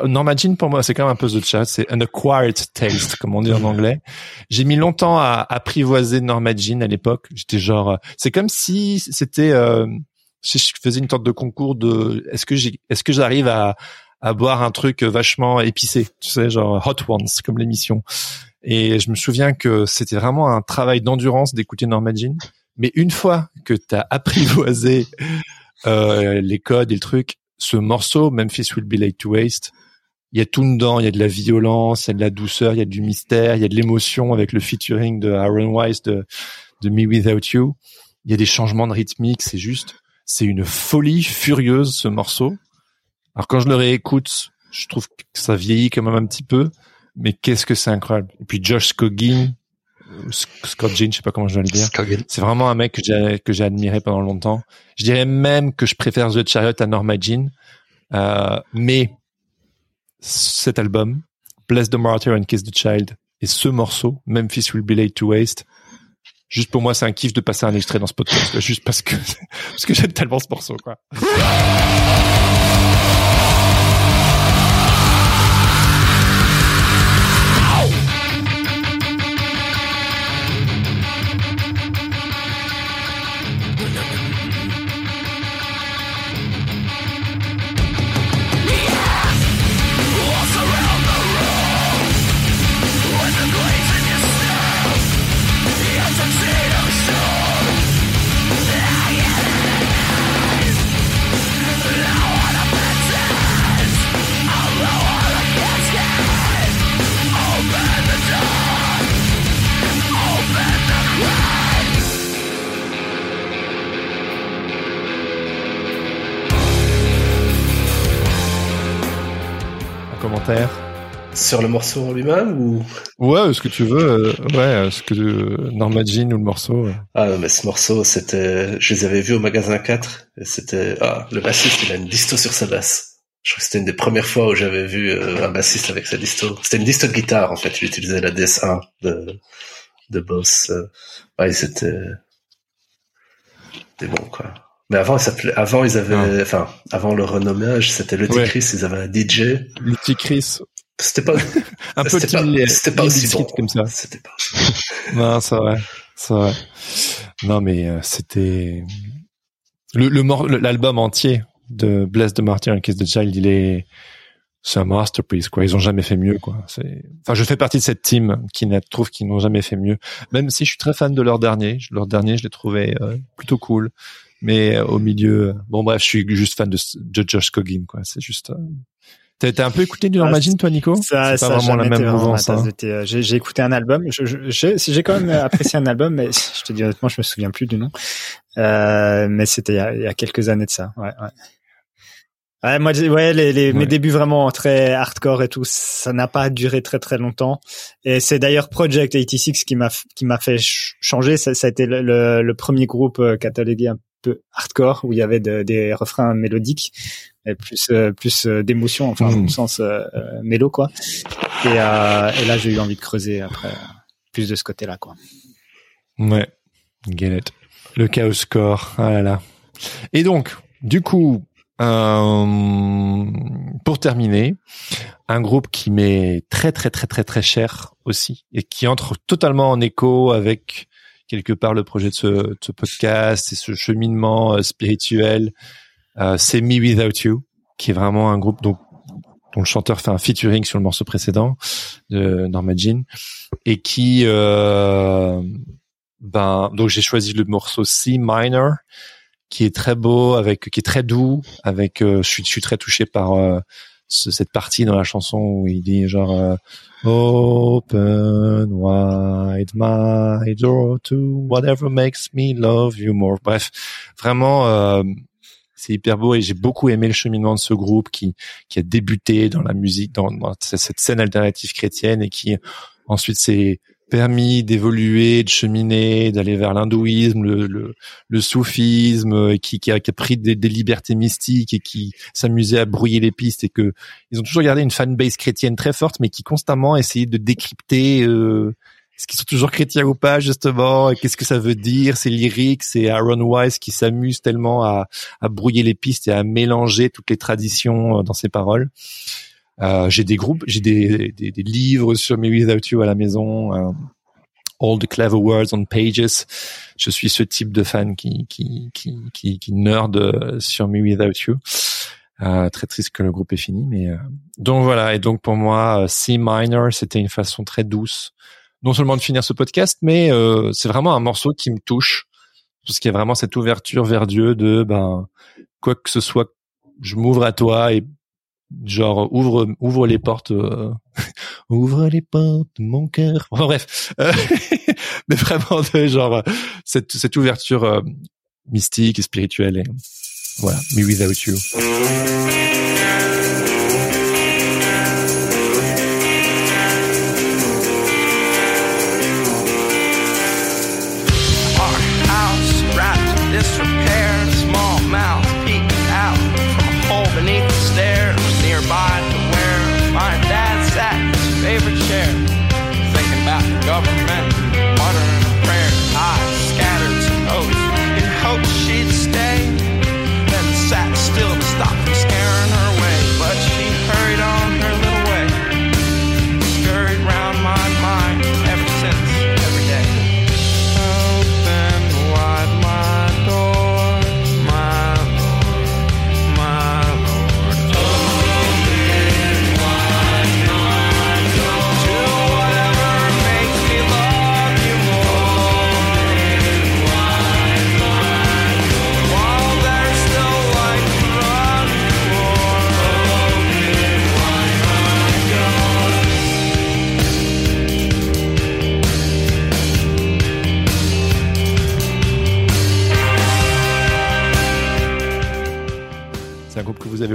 [SPEAKER 1] Norma Jean pour moi c'est quand même un peu the chat, c'est an acquired taste comme on dit en anglais. J'ai mis longtemps à apprivoiser Norma Jean à l'époque. J'étais genre, c'est comme si c'était, euh, si je faisais une sorte de concours de, est-ce que j'ai, est-ce que j'arrive à à boire un truc vachement épicé, tu sais, genre Hot Ones comme l'émission. Et je me souviens que c'était vraiment un travail d'endurance d'écouter Norma Jean. Mais une fois que t'as apprivoisé euh, les codes et le truc, ce morceau, Memphis Will Be Late to Waste, il y a tout dedans, il y a de la violence, il y a de la douceur, il y a du mystère, il y a de l'émotion avec le featuring de Aaron Weiss de, de Me Without You. Il y a des changements de rythmique, c'est juste, c'est une folie furieuse ce morceau. Alors quand je le réécoute, je trouve que ça vieillit quand même un petit peu, mais qu'est-ce que c'est incroyable. Et puis Josh Sc- Scott Jean, je sais pas comment je dois le dire. C'est vraiment un mec que j'ai que j'ai admiré pendant longtemps. Je dirais même que je préfère The Chariot à Norma Jean, euh, mais cet album, Bless the Martyr and Kiss the Child, et ce morceau, Memphis Will Be Late to Waste, juste pour moi, c'est un kiff de passer un extrait dans ce podcast, juste parce que parce que j'aime tellement ce morceau, quoi. Commentaire.
[SPEAKER 7] Sur le morceau en lui-même ou?
[SPEAKER 1] Ouais, ce que tu veux. euh, ouais, ce que euh, Norma Jean ou le morceau. euh.
[SPEAKER 7] Ah mais ce morceau, c'était, je les avais vus au magasin 4 et c'était, ah, le bassiste, il a une disto sur sa basse. Je crois que c'était une des premières fois où j'avais vu euh, un bassiste avec sa disto. C'était une disto de guitare, en fait. Il utilisait la DS1 de, de Boss. euh. Ouais, c'était, c'était bon, quoi. Mais avant, il s'appelait, avant, ils avaient, enfin, avant le renommage, c'était le
[SPEAKER 1] Ouais.
[SPEAKER 7] Chris, ils avaient un DJ.
[SPEAKER 1] Le Chris.
[SPEAKER 7] C'était pas,
[SPEAKER 1] Un peu
[SPEAKER 7] c'était pas, c'était pas
[SPEAKER 1] Lee
[SPEAKER 7] aussi bon.
[SPEAKER 1] comme ça.
[SPEAKER 7] C'était pas.
[SPEAKER 1] Non, c'est vrai. C'est vrai. Non, mais euh, c'était le le l'album entier de Bless the Martyr and Kiss the Child. Il est c'est un masterpiece quoi. Ils ont jamais fait mieux quoi. C'est enfin je fais partie de cette team qui trouve qu'ils n'ont jamais fait mieux. Même si je suis très fan de leur dernier. Leur dernier, je l'ai trouvé euh, plutôt cool. Mais euh, au milieu, euh, bon bref, je suis juste fan de, de Josh Coggin quoi. C'est juste euh, T'as un peu écouté du
[SPEAKER 8] Ah,
[SPEAKER 1] Normagine, toi, Nico?
[SPEAKER 8] Ça,
[SPEAKER 1] C'est pas vraiment la même mouvance. hein.
[SPEAKER 8] J'ai j'ai écouté un album. J'ai j'ai quand même apprécié un album, mais je te dis honnêtement, je me souviens plus du nom. Euh, mais c'était il, y a- il y a quelques années de ça. Ouais, ouais. Ouais, moi, ouais, les, les, mes débuts vraiment très hardcore et tout, ça n'a pas duré très très longtemps. Et c'est d'ailleurs Project 86 qui m'a qui m'a fait ch- changer. Ça, ça a été le, le, le premier groupe catalogué un peu hardcore où il y avait de- des refrains mélodiques et plus euh, plus euh, d'émotion, enfin
[SPEAKER 1] Mhm.
[SPEAKER 8] au sens euh, mélo quoi. Et, et là, j'ai eu envie de creuser après plus de ce côté-là quoi.
[SPEAKER 1] Ouais, get it. Le chaos score, ah là là. Et donc, du coup, euh, pour terminer, un groupe qui m'est très très très très très cher aussi et qui entre totalement en écho avec quelque part le projet de ce, podcast et ce cheminement euh, spirituel, euh, c'est Me Without You, qui est vraiment un groupe dont, dont le chanteur fait un featuring sur le morceau précédent de Norma Jean et qui euh, ben donc j'ai choisi le morceau C minor qui est très beau avec qui est très doux avec euh, je suis je suis très touché par euh, ce- cette partie dans la chanson où il dit genre euh, open wide my door to whatever makes me love you more. Bref vraiment euh, c'est hyper beau et j'ai beaucoup aimé le cheminement de ce groupe qui qui a débuté dans la musique dans, dans cette scène alternative chrétienne et qui ensuite s'est permis d'évoluer, de cheminer, d'aller vers l'hindouisme, le, le, le soufisme, euh, qui, qui, a, qui a pris des, des libertés mystiques et qui s'amusait à brouiller les pistes et que ils ont toujours gardé une fanbase chrétienne très forte, mais qui constamment essayait de décrypter euh, est-ce qu'ils sont toujours chrétiens ou pas justement, qu'est-ce que ça veut dire, c'est lyrique, c'est Aaron Wise qui s'amuse tellement à, à brouiller les pistes et à mélanger toutes les traditions euh, dans ses paroles. Euh, j'ai des groupes, j'ai des, des, des livres sur Me Without You à la maison. euh, All the clever words on pages. Je suis ce type de fan qui qui qui qui, qui nerd euh, sur Me Without You. Euh, très triste que le groupe est fini, mais euh, donc voilà. Et donc pour moi, C minor, c'était une façon très douce, non seulement de finir ce podcast, mais euh, c'est vraiment un morceau qui me touche parce qu'il y a vraiment cette ouverture vers Dieu de ben quoi que ce soit, je m'ouvre à toi et genre ouvre ouvre les portes euh, ouvre les portes mon cœur. Enfin bref. Euh, mais vraiment genre euh, cette cette ouverture euh, mystique et spirituelle et voilà. Me without you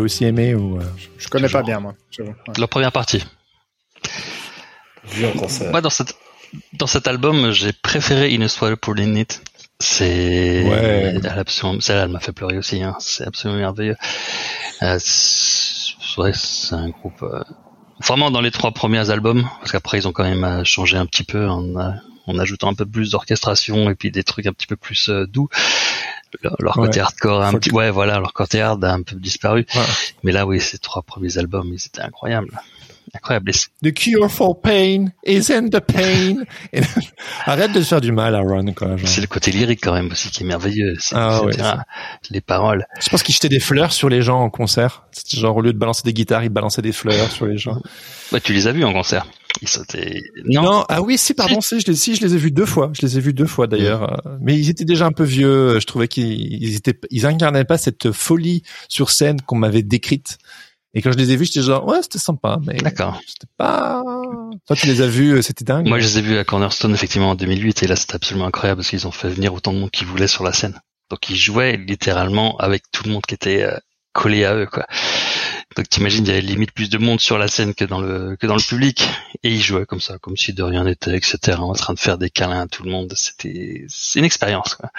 [SPEAKER 1] aussi aimé ou euh,
[SPEAKER 8] Je connais pas bien moi. Ouais.
[SPEAKER 9] La première partie. Moi, dans cette, dans cet album, j'ai préféré In a Swallow pour It. C'est,
[SPEAKER 1] Ouais.
[SPEAKER 9] celle-là, elle m'a fait pleurer aussi, hein. C'est absolument merveilleux. Euh, c'est- ouais, c'est un groupe, euh, vraiment dans les trois premiers albums, parce qu'après, ils ont quand même euh, changé un petit peu en, euh, en ajoutant un peu plus d'orchestration et puis des trucs un petit peu plus euh, doux. Leur, côté
[SPEAKER 1] Ouais.
[SPEAKER 9] hardcore, a un petit, ouais, voilà, leur côté hard a un peu disparu.
[SPEAKER 1] Ouais.
[SPEAKER 9] Mais là, oui, ces trois premiers albums, ils étaient incroyables. Et
[SPEAKER 1] The cure for pain is in the pain. Arrête de se faire du mal. Quoi, genre.
[SPEAKER 9] C'est le côté lyrique quand même aussi qui est merveilleux.
[SPEAKER 1] Ah ouais,
[SPEAKER 9] les paroles.
[SPEAKER 1] Je pense qu'il jetait des fleurs sur les gens en concert. Genre au lieu de balancer des guitares, il balançait des fleurs sur les gens.
[SPEAKER 9] Ouais, tu les as vus en concert. Ils sautaient. Non.
[SPEAKER 1] ah oui, si, pardon, si, je les, si, je les ai vus deux fois. Je les ai vus deux fois d'ailleurs. Euh, Mais ils étaient déjà un peu vieux. Je trouvais qu'ils ils étaient, ils incarnaient pas cette folie sur scène qu'on m'avait décrite. Et quand je les ai vus, j'étais genre ouais, c'était sympa, mais
[SPEAKER 9] D'accord.
[SPEAKER 1] c'était pas. Toi, tu les as vus, euh, c'était dingue.
[SPEAKER 9] Moi, je les ai vus à Cornerstone effectivement en 2008 et là, c'était absolument incroyable parce qu'ils ont fait venir autant de monde qu'ils voulaient sur la scène. Donc, ils jouaient littéralement avec tout le monde qui était euh, collé à eux, quoi. Donc, t'imagines, il y avait limite plus de monde sur la scène que dans le que dans le public et ils jouaient comme ça, comme si de rien n'était, etc. En train de faire des câlins à tout le monde. C'était c'est une expérience, quoi.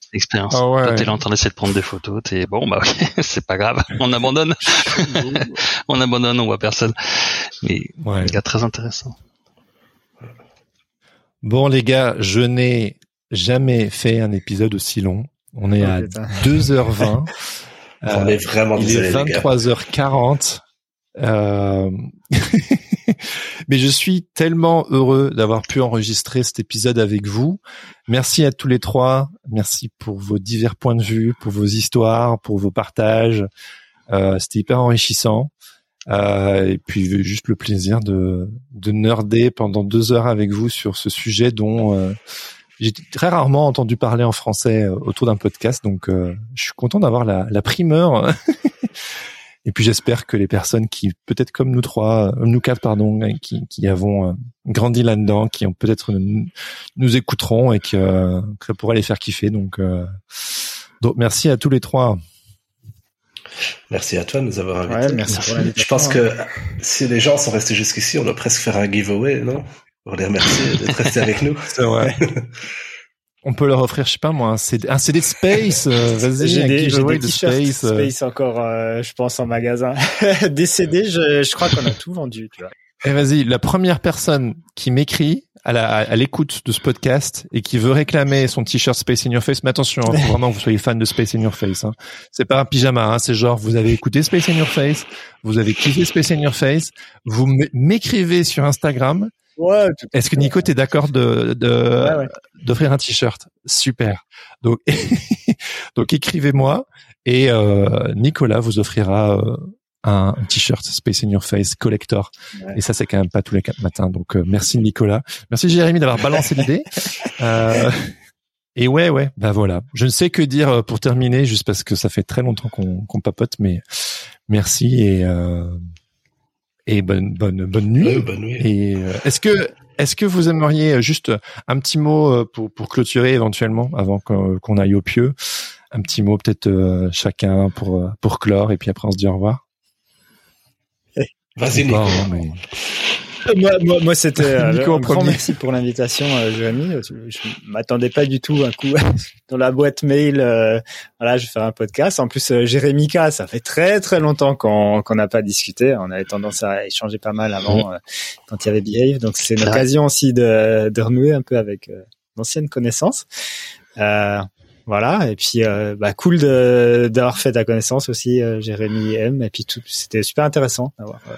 [SPEAKER 9] C'est une expérience.
[SPEAKER 1] Ah ouais.
[SPEAKER 9] Toi, t'es là en train d'essayer de prendre des photos, t'es bon, bah ok, c'est pas grave, on abandonne, on abandonne, on voit personne. Mais
[SPEAKER 1] Ouais.
[SPEAKER 9] gars, très intéressant.
[SPEAKER 1] Bon les gars, je n'ai jamais fait un épisode aussi long. On est
[SPEAKER 8] Oh,
[SPEAKER 1] à
[SPEAKER 8] putain.
[SPEAKER 1] 2h20.
[SPEAKER 7] On est vraiment
[SPEAKER 1] il
[SPEAKER 7] désolé,
[SPEAKER 1] est
[SPEAKER 7] les gars.
[SPEAKER 1] 23h40. Euh... Mais je suis tellement heureux d'avoir pu enregistrer cet épisode avec vous. Merci à tous les trois. Merci pour vos divers points de vue, pour vos histoires, pour vos partages. Euh, C'était hyper enrichissant. Euh, et puis juste le plaisir de, de nerder pendant deux heures avec vous sur ce sujet dont euh, j'ai très rarement entendu parler en français euh, autour d'un podcast. Donc euh, je suis content d'avoir la, la primeur. Et puis j'espère que les personnes qui, peut-être comme nous trois, euh, nous quatre, pardon, qui, qui avons euh, grandi là-dedans, qui ont peut-être nous, nous écouteront et que, euh, que ça pourrait les faire kiffer. Donc, euh, donc merci à tous les trois.
[SPEAKER 7] Merci à toi de nous avoir invités.
[SPEAKER 8] Ouais, merci.
[SPEAKER 7] Je pense que si les gens sont restés jusqu'ici, on doit presque faire un giveaway, non? Pour les remercier d'être restés avec nous.
[SPEAKER 1] C'est vrai. On peut leur offrir, je sais pas moi, un CD, un CD de Space. euh, Vas-y,
[SPEAKER 8] J'ai
[SPEAKER 1] un
[SPEAKER 8] des, des
[SPEAKER 1] de
[SPEAKER 8] t-shirts
[SPEAKER 1] Space. euh.
[SPEAKER 8] Space encore, euh, je pense, en magasin. des CD, je, je crois qu'on a tout vendu, tu vois.
[SPEAKER 1] Et vas-y, la première personne qui m'écrit à l'écoute de ce podcast et qui veut réclamer son t-shirt Space in Your Face, mais attention, hein, faut vraiment que vous soyez fan de Space in Your Face. Hein. C'est pas un pyjama, hein, c'est genre vous avez écouté Space in Your Face, vous avez kiffé Space in Your Face, vous m'écrivez sur Instagram.
[SPEAKER 8] Ouais,
[SPEAKER 1] Est-ce que Nico, t'es d'accord de de-
[SPEAKER 8] Ouais, ouais.
[SPEAKER 1] d'offrir un t-shirt? Super. Donc donc écrivez-moi et euh, Nicolas vous offrira euh, un t-shirt Space in Your Face collector. Et ça, c'est quand même pas tous les quatre matins. Donc, euh, merci Nicolas. Merci Jérémy d'avoir balancé l'idée. Et ouais, ouais, bah voilà. Je ne sais que dire pour terminer, juste parce que ça fait très longtemps qu'on qu'on papote, mais merci et euh, et bonne bonne bonne nuit.
[SPEAKER 7] Ouais, bonne nuit.
[SPEAKER 1] Et euh, est-ce que est-ce que vous aimeriez euh, juste un petit mot euh, pour pour clôturer éventuellement avant qu'on qu'on aille au pieu, un petit mot peut-être euh, chacun pour euh, pour clore et puis après on se dit au revoir?
[SPEAKER 7] Vas-y, Nico.
[SPEAKER 1] pas, hein, mais-
[SPEAKER 8] Moi, moi, moi c'était euh, un grand merci pour l'invitation, euh, Jérémy. Je m'attendais pas du tout un coup dans la boîte mail. euh, voilà, je vais faire un podcast. En plus, euh, Jérémy K, ça fait très très longtemps qu'on n'a pas discuté. On avait tendance à échanger pas mal avant euh, quand il y avait Behave. Donc c'est une occasion aussi de, de renouer un peu avec euh, d'anciennes connaissances. Euh, voilà, et puis euh, bah, cool de d'avoir fait ta connaissance aussi, euh, Jérémy M. Et puis tout, c'était super intéressant d'avoir euh,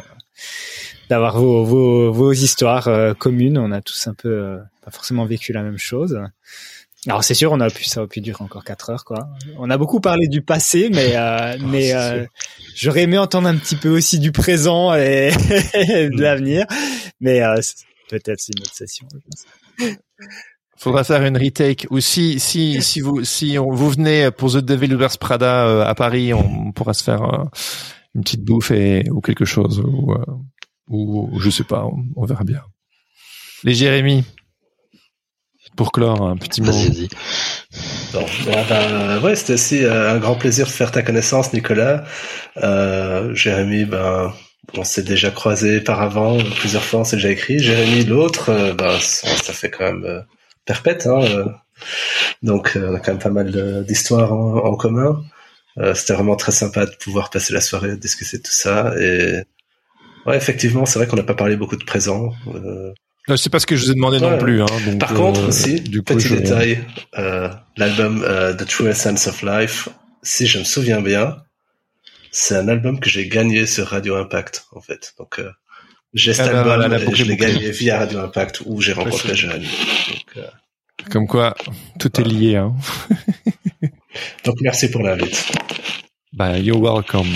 [SPEAKER 8] d'avoir vos, vos vos histoires euh, communes. On a tous un peu euh, pas forcément vécu la même chose. Alors c'est sûr, on a pu ça aurait pu durer encore quatre heures quoi. On a beaucoup parlé du passé, mais euh, mais
[SPEAKER 7] c'est
[SPEAKER 8] euh, j'aurais aimé entendre un petit peu aussi du présent et, de l'avenir. Mais euh, peut-être c'est une autre session. je pense.
[SPEAKER 1] Faudra faire une retake ou si si si vous si on, vous venez pour The Devil Wears Prada euh, à Paris, on, pourra se faire euh, une petite bouffe et ou quelque chose ou euh, ou je sais pas, on, on verra bien. Les Jérémy pour clore un petit mot.
[SPEAKER 9] Vas-y, vas-y.
[SPEAKER 7] Bon, ah ben, ouais, c'était aussi euh, un grand plaisir de faire ta connaissance, Nicolas. Euh, Jérémy, ben, on s'est déjà croisé par avant, plusieurs fois on s'est déjà écrit. Jérémy, l'autre, euh, ben, ça, ça fait quand même euh, perpète, hein. euh. donc on a quand même pas mal d'histoires en, en commun. Euh, c'était vraiment très sympa de pouvoir passer la soirée, discuter de tout ça. Et ouais, effectivement, c'est vrai qu'on n'a pas parlé beaucoup de présent. Euh,
[SPEAKER 1] Non, C'est pas ce que je vous ai demandé non plus. Hein, donc,
[SPEAKER 7] par
[SPEAKER 1] euh,
[SPEAKER 7] contre,
[SPEAKER 1] du coup,
[SPEAKER 7] petit
[SPEAKER 1] je-
[SPEAKER 7] détail, euh, l'album euh, The True Essence of Life, si je me souviens bien, c'est un album que j'ai gagné sur Radio Impact, en fait. Donc, euh, j'ai cet
[SPEAKER 1] Ah bah
[SPEAKER 7] album et
[SPEAKER 1] boucle
[SPEAKER 7] je l'ai gagné via Radio Impact où j'ai rencontré. Jérémy. Euh,
[SPEAKER 1] Comme quoi, tout est lié. Hein.
[SPEAKER 7] donc, merci pour l'invite.
[SPEAKER 1] Bah, you're welcome.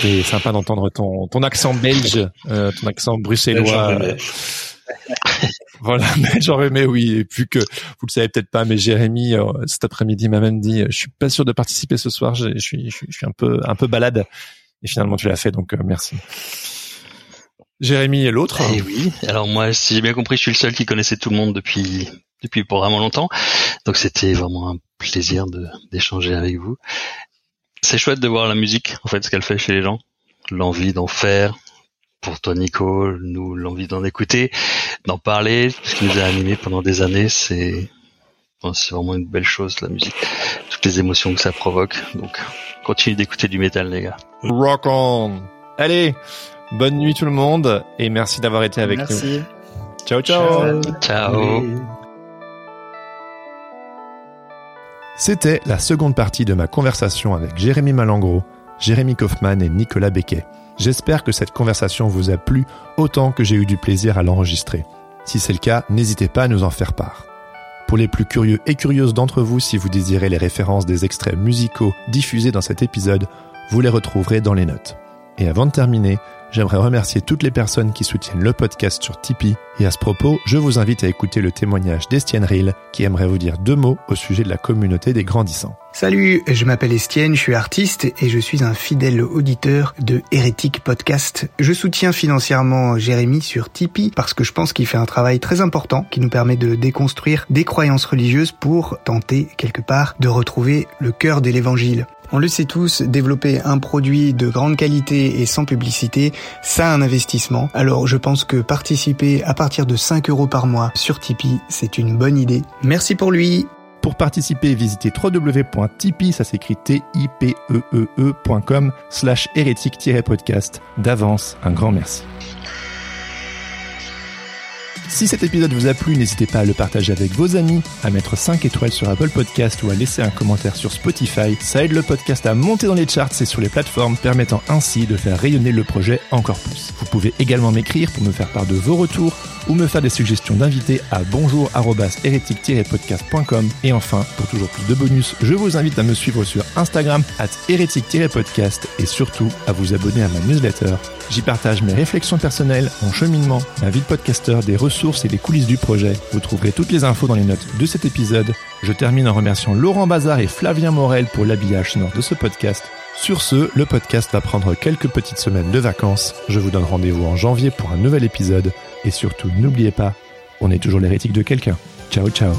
[SPEAKER 1] C'était sympa d'entendre ton, ton accent belge, euh, ton accent bruxellois.
[SPEAKER 7] Belge.
[SPEAKER 1] Voilà, mais j'en remets, oui. Et puis que vous le savez peut-être pas, mais Jérémy euh, cet après-midi m'a même dit, je suis pas sûr de participer ce soir. Je, suis, je un peu, un peu balade. Et finalement, tu l'as fait, donc euh, merci. Jérémy et l'autre.
[SPEAKER 9] Eh oui. Alors moi, si j'ai bien compris, je suis le seul qui connaissait tout le monde depuis depuis pour vraiment longtemps. Donc c'était vraiment un plaisir de d'échanger avec vous. C'est chouette de voir la musique, en fait, ce qu'elle fait chez les gens, l'envie d'en faire. Pour toi, Nico, nous l'envie d'en écouter, d'en parler, ce qui nous a animés pendant des années, c'est bon, c'est vraiment une belle chose la musique, toutes les émotions que ça provoque. Donc continue d'écouter du métal, les gars.
[SPEAKER 1] Rock on. Allez, bonne nuit tout le monde et merci d'avoir été avec
[SPEAKER 8] Merci.
[SPEAKER 1] nous. Ciao ciao.
[SPEAKER 9] Ciao.
[SPEAKER 1] C'était la seconde partie de ma conversation avec Jérémy Malangro, Jérémy Kaufmann et Nicolas Becquet. J'espère que cette conversation vous a plu autant que j'ai eu du plaisir à l'enregistrer. Si c'est le cas, n'hésitez pas à nous en faire part. Pour les plus curieux et curieuses d'entre vous, si vous désirez les références des extraits musicaux diffusés dans cet épisode, vous les retrouverez dans les notes. Et avant de terminer, j'aimerais remercier toutes les personnes qui soutiennent le podcast sur Tipeee. Et à ce propos, je vous invite à écouter le témoignage d'Estienne Ril, qui aimerait vous dire deux mots au sujet de la communauté des grandissants.
[SPEAKER 12] Salut, je m'appelle Estienne, je suis artiste et je suis un fidèle auditeur de Hérétique Podcast. Je soutiens financièrement Jérémy sur Tipeee parce que je pense qu'il fait un travail très important qui nous permet de déconstruire des croyances religieuses pour tenter quelque part de retrouver le cœur de l'évangile. On le sait tous, développer un produit de grande qualité et sans publicité, ça a un investissement. Alors je pense que participer à partir de 5 euros par mois sur Tipeee, c'est une bonne idée. Merci pour lui.
[SPEAKER 1] Pour participer, visitez www.tipeee, ça s'écrit T-I-P-E-E-E.com slash hérétique-podcast. D'avance, un grand merci. Si cet épisode vous a plu, n'hésitez pas à le partager avec vos amis, à mettre 5 étoiles sur Apple Podcast ou à laisser un commentaire sur Spotify. Ça aide le podcast à monter dans les charts et sur les plateformes, permettant ainsi de faire rayonner le projet encore plus. Vous pouvez également m'écrire pour me faire part de vos retours ou me faire des suggestions d'invités à bonjour-hérétique-podcast.com. Et enfin, pour toujours plus de bonus, je vous invite à me suivre sur Instagram at hérétique-podcast et surtout à vous abonner à ma newsletter. J'y partage mes réflexions personnelles, mon cheminement, ma vie de podcasteur, des ressources et des coulisses du projet. Vous trouverez toutes les infos dans les notes de cet épisode. Je termine en remerciant Laurent Bazar et Flavien Morel pour l'habillage sonore de ce podcast. Sur ce, le podcast va prendre quelques petites semaines de vacances. Je vous donne rendez-vous en janvier pour un nouvel épisode. Et surtout, n'oubliez pas, on est toujours l'hérétique de quelqu'un. Ciao ciao